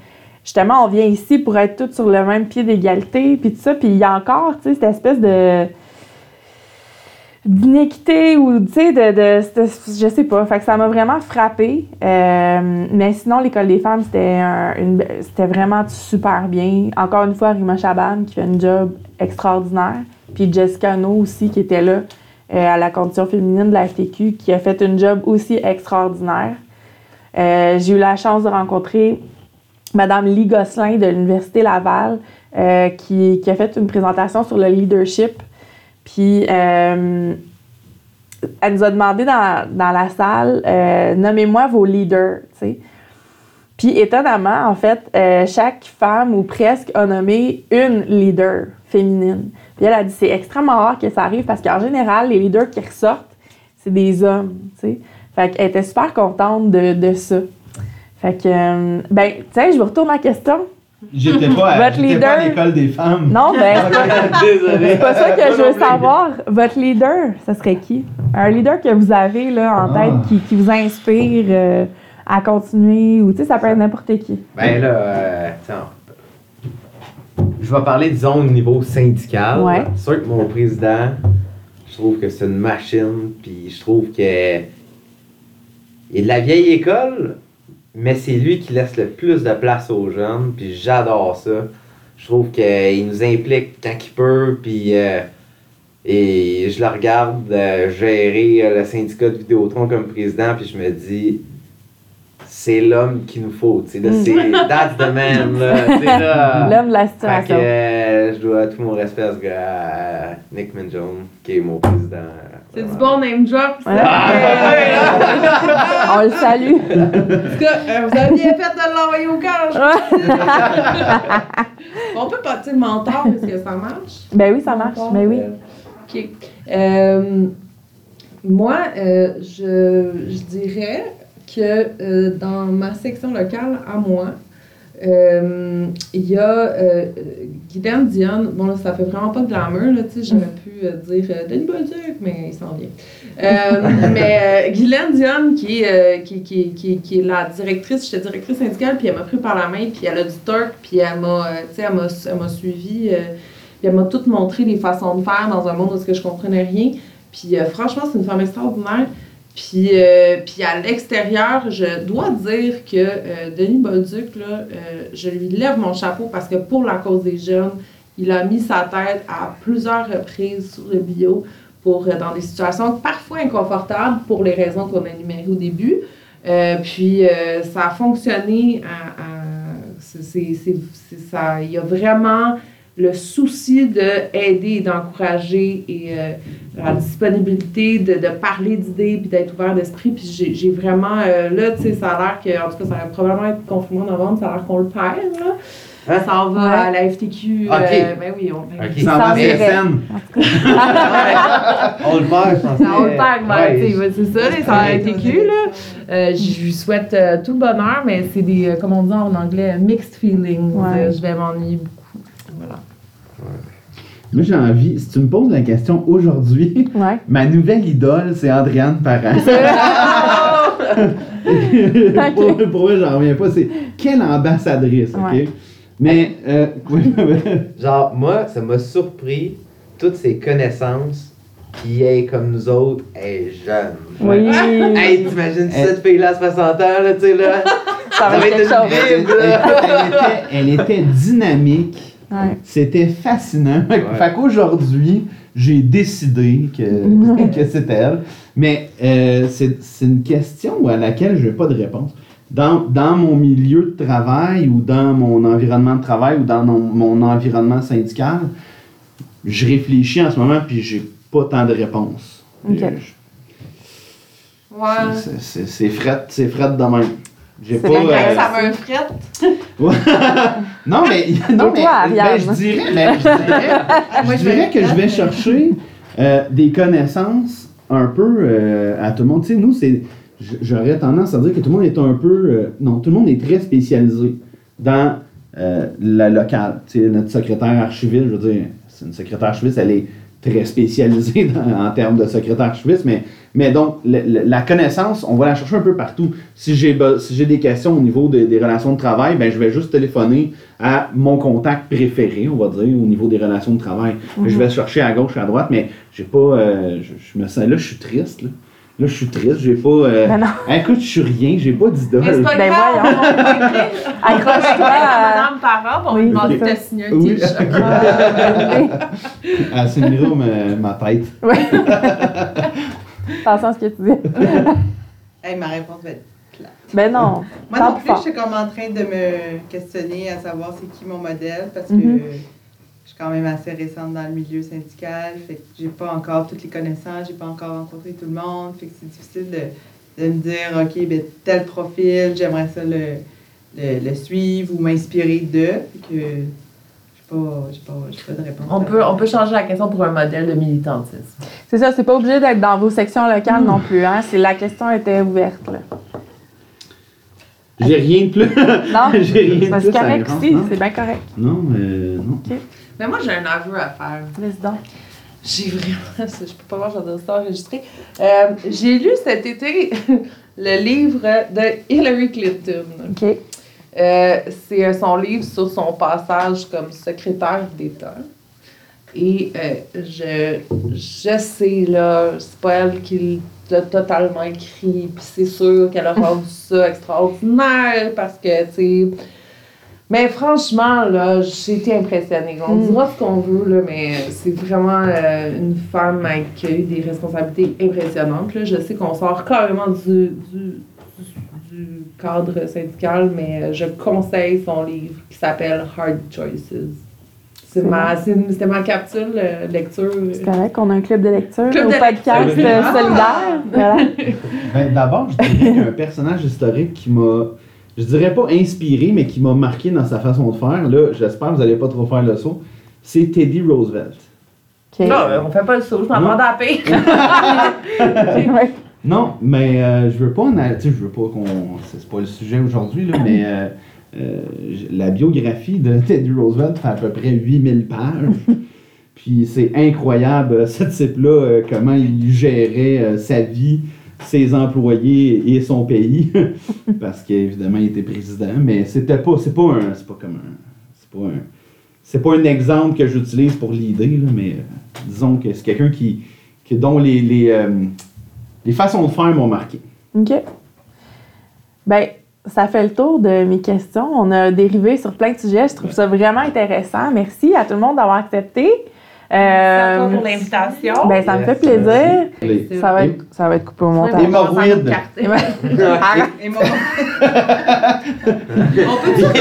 justement, on vient ici pour être toutes sur le même pied d'égalité, puis tout ça. Puis il y a encore, tu sais, cette espèce de d'inéquité ou, tu sais, de, de, je sais pas. Fait que ça m'a vraiment frappée. Euh, mais sinon, l'école des femmes, c'était un- c'était vraiment super bien. Encore une fois, Rima Chaban qui fait un job extraordinaire. Puis Jessica No aussi qui était là euh, à la condition féminine de la FTQ qui a fait un job aussi extraordinaire. Euh, J'ai eu la chance de rencontrer Madame Lee Gosselin de l'Université Laval euh, qui, qui a fait une présentation sur le leadership. Puis euh, elle nous a demandé dans, dans la salle euh, nommez-moi vos leaders. tu sais. Puis étonnamment, en fait, euh, chaque femme ou presque a nommé une leader féminine. Puis elle a dit c'est extrêmement rare que ça arrive parce qu'en général, les leaders qui ressortent, c'est des hommes. tu sais. Fait qu'elle était super contente de, de ça. Fait que, ben, tu sais, je vous retourne ma question. J'étais pas, à- pas à leader. l'école des femmes. Non, ben, c'est pas- Désolé. c'est pas ça que je veux savoir. Votre leader, ça serait qui? Un leader que vous avez là, en Ah. tête qui, qui vous inspire euh, à continuer ou tu sais, ça peut être n'importe qui. Ben là, euh, tiens, je vais parler, disons, au niveau syndical. Ouais. C'est sûr que mon président, je trouve que c'est une machine, puis je trouve que il est de la vieille école, mais c'est lui qui laisse le plus de place aux jeunes, puis j'adore ça. Je trouve qu'il nous implique quand il peut, puis euh, et je le regarde euh, gérer euh, le syndicat de Vidéotron comme président, puis je me dis, c'est l'homme qu'il nous faut, tu sais, là, Mm. c'est that's the man. L'homme de la Fait que situation. euh, je dois tout mon respect à ce gars, Nick Minjone, qui est mon président. C'est du bon name drop. Ouais. On le salue. En tout cas, euh, vous avez bien fait de l'envoyer au cœur. On peut pas dire mentor, est-ce que ça marche? ben oui, ça marche. Mentor, Ben oui. OK. Euh, moi, euh, je, je dirais que euh, dans ma section locale, à moi, Euh, Il y a euh, Guylaine Dionne. Bon, là, ça fait vraiment pas de glamour, là, tu sais. J'aurais pu euh, dire euh, Denis Bolduc, mais il s'en vient. Euh, mais Guylaine Dionne, qui est, qui, qui, qui, qui est la directrice, j'étais directrice syndicale, puis elle m'a pris par la main, puis elle a du torque, puis elle m'a, tu sais, elle m'a, elle m'a suivi, puis elle m'a tout montré les façons de faire dans un monde où je comprenais rien. Puis franchement, c'est une femme extraordinaire. Puis, euh, à l'extérieur, je dois dire que euh, Denis Bolduc, là, euh, je lui lève mon chapeau parce que pour la cause des jeunes, il a mis sa tête à plusieurs reprises sur le bio pour, euh, dans des situations parfois inconfortables pour les raisons qu'on a énumérées au début. Puis ça a fonctionné c'est- ça. Il y a vraiment le souci d'aider et d'encourager et la disponibilité de, de parler d'idées puis d'être ouvert d'esprit. Puis j'ai j'ai vraiment, euh, là, tu sais, ça a l'air que, en tout cas, ça va probablement être confinement en novembre, ça a l'air qu'on le perd, là. Hein? Ça en va Ouais. à la FTQ. Ok. euh, ben oui, on, ben Ok. oui. Ça en va à. CSN. On le perd. Ça, on le perd, ben, Ouais, tu sais, c'est ça, là, ça cul, là. Euh, je lui souhaite euh, tout le bonheur, mais c'est des, euh, comme on dit en anglais, mixed feelings. Ouais. Euh, je vais m'ennuyer beaucoup. Voilà. Moi, j'ai envie, si tu me poses la question aujourd'hui, Ouais. ma nouvelle idole, c'est Andréane Parent. pour, pour moi, j'en reviens pas. C'est quelle ambassadrice, OK? Ouais. Mais, euh, oui, Genre, moi, ça m'a surpris toutes ces connaissances qui est comme nous autres, est jeune. Oui. Hey, t'imagines cette fille-là à 60 ans, là, tu sais, là? Ça va être une elle était dynamique. Ouais. C'était fascinant. Fait, Ouais. fait qu'aujourd'hui, j'ai décidé que, que c'était elle. Mais euh, c'est c'est une question à laquelle je n'ai pas de réponse. Dans, dans mon milieu de travail ou dans mon environnement de travail ou dans mon, mon environnement syndical, je réfléchis en ce moment puis j'ai pas tant de réponses. Ok. Je- Ouais. c'est- c'est- C'est fret, c'est fret de même. J'ai C'est pas. bien euh, ça va un fret. non, mais, non, mais toi, ben, Ariane? je dirais, ben, je dirais, Moi, je dirais que je vais chercher euh, des connaissances un peu euh, à tout le monde. Tu sais, nous, c'est, j'aurais tendance à dire que tout le monde est un peu, euh, non, tout le monde est très spécialisé dans euh, la locale. Tu sais, notre secrétaire archiviste, je veux dire, c'est une secrétaire archiviste, elle est très spécialisée dans- en termes de secrétaire archiviste, mais, mais donc, le- le- la connaissance, on va la chercher un peu partout. Si j'ai, si j'ai des questions au niveau de- des relations de travail, ben, je vais juste téléphoner à mon contact préféré, on va dire, au niveau des relations de travail. Je vais chercher à gauche, à droite, mais j'ai pas. euh, je, je me sens. Là, je suis triste. Là, Là, je suis triste. J'ai pas. euh, Ben non. écoute, je suis rien. J'ai pas d'idole. Mais c'est pas Ben voyons. on va écrire. Accroche-toi à- Madame Parent, on Oui, lui demander c'est de signer un Oui. t-shirt. Elle signera ma, ma tête. Attention à ce que tu dis. Hey, ma réponse va être. Ben non. Moi non plus, je suis comme en train de me questionner à savoir c'est qui mon modèle parce que Mhm. Suis quand même assez récente dans le milieu syndical. Fait que j'ai pas encore toutes les connaissances, j'ai pas encore rencontré tout le monde. Fait que c'est difficile de, de me dire, OK, ben, tel profil, j'aimerais ça le, le, le suivre ou m'inspirer d'eux. Que j'ai pas, j'ai pas, j'ai pas de réponse. On peut, on peut changer la question pour un modèle de militantisme. C'est ça, c'est pas obligé d'être dans vos sections locales non plus. Hein? C'est, la question était ouverte. Là. J'ai rien de plus. Non, J'ai rien de plus c'est correct non? c'est bien correct. Non, mais non. Mais moi, j'ai un aveu à faire. Laisse donc. J'ai vraiment. Je peux pas voir, j'ai ça enregistré. Euh, j'ai lu cet été le livre de Hillary Clinton. OK. Euh, c'est euh, son livre sur son passage comme secrétaire d'État. Et euh, je, je sais, là, c'est pas elle qui l'a totalement écrit, puis c'est sûr qu'elle a rendu ça extraordinaire parce que, tu sais. Mais franchement, là, j'ai été impressionnée. On Mm. dira ce qu'on veut, là, mais c'est vraiment euh, une femme avec qui a eu des responsabilités impressionnantes. Là. Je sais qu'on sort carrément du, du, du- cadre syndical, mais euh, je conseille son livre qui s'appelle Hard Choices. C'est ma, c'était ma capsule euh, lecture. C'est correct qu'on a un club de lecture Club au de podcast lecture. euh, Ah! solidaire. Voilà. Ben, D'abord, je dirais qu'il y a un personnage historique qui m'a, je dirais pas inspiré, mais qui m'a marqué dans sa façon de faire. Là, j'espère que vous n'allez pas trop faire le saut. C'est Teddy Roosevelt. OK. Non, euh, on fait pas le saut, je m'en la paix. Ouais. Non, mais euh, je veux pas je veux pas qu'on. C'est pas le sujet aujourd'hui, là, mais euh, euh, la biographie de Teddy Roosevelt fait à peu près 8000 pages. Puis c'est incroyable, ce type-là, euh, comment il gérait euh, sa vie, ses employés et son pays. Parce qu'évidemment, il était président. Mais c'était pas, c'est pas un, c'est pas comme un, c'est pas un, c'est pas un exemple que j'utilise pour l'idée, mais euh, disons que c'est quelqu'un qui, qui, dont les, les, euh, les façons de faire m'ont marqué. OK. Ben, ça fait le tour de mes questions. On a dérivé sur plein de sujets. Je trouve ça vraiment intéressant. Merci à tout le monde d'avoir accepté. Merci Euh, pour l'invitation. ben, ça me fait plaisir. Les- Ça va, être, ça va être coupé au montage. Hémorroïdes. Arrête. On peut dire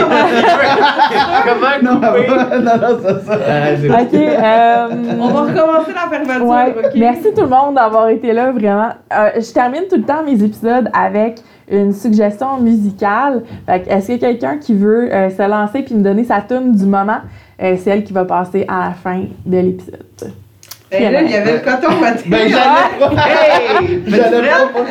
Comment Non, non, non, c'est ça. J'ai- OK. euh, On va recommencer la fermeture, Ouais. OK? Merci tout le monde d'avoir été là, vraiment. Euh, je termine tout le temps mes épisodes avec une suggestion musicale. Fait que Est-ce qu'il y a quelqu'un qui veut euh, se lancer puis me donner sa tune du moment? Euh, c'est elle qui va passer à la fin de l'épisode. Ben là, il y avait le coton matin. Ben, j'allais pas. Hey! J'allais pas.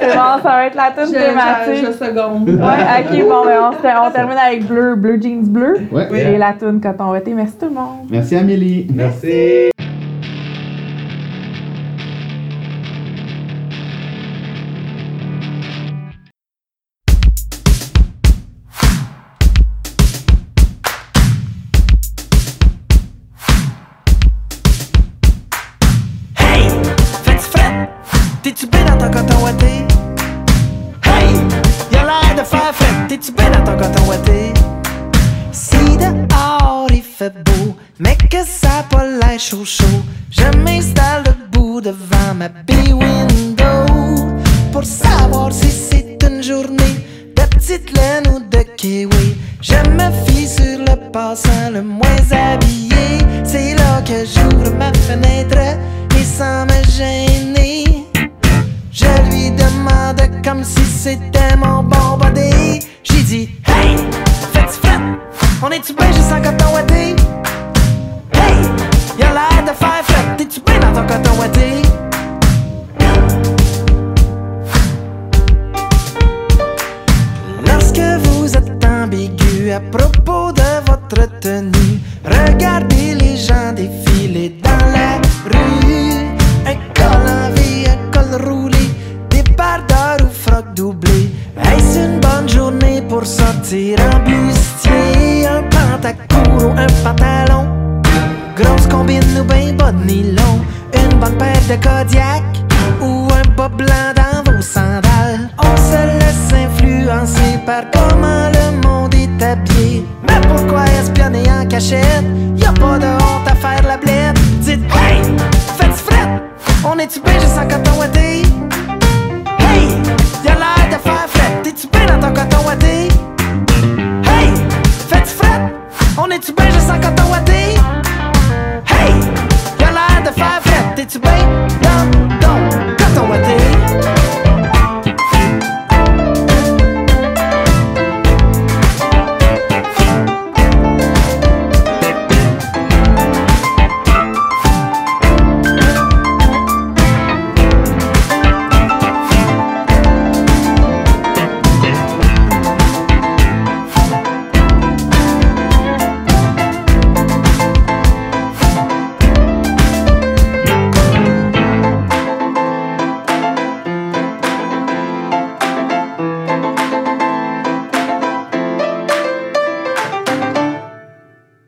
T'es bon, ça va être la je, thématique. je seconde. Ouais, ok, bon, ben, on, on termine avec bleu, bleu jeans bleu Ouais. et la tune coton ouaté. Merci tout le monde. Merci Amélie. Merci. Passant le moins habillé. C'est là que j'ouvre ma fenêtre et sans me gêner. Je lui demande comme si c'était mon bon body. J'ai dit, hey, fais-tu? On est-tu bien juste en coton ouaté? Hey, y'a l'air de faire fret. T'es-tu bien dans ton coton ouaté? Lorsque vous êtes ambigu à propos de votre tenue, regardez les gens défiler dans la rue. Un col en V, un col roulé, des bardeurs ou froc doublé. Est-ce une bonne journée pour sortir en bustier? Un pantacourt ou un pantalon? Grosse combine ou bas de nylon Une bonne paire de Kodiak Ou un bas blanc dans vos sandales On se laisse influencer par mais pourquoi espionner en cachette? Y'a pas de honte à faire la blette. Dites hey, faites fret, on est-tu bien juste en coton ouaté? Hey, y'a l'air de faire fret, t'es-tu bien dans ton coton ouaté? Hey, faites fret, on est-tu bien juste en coton ouaté? Hey, y'a l'air de faire fret, t'es-tu bien dans ton coton ouaté?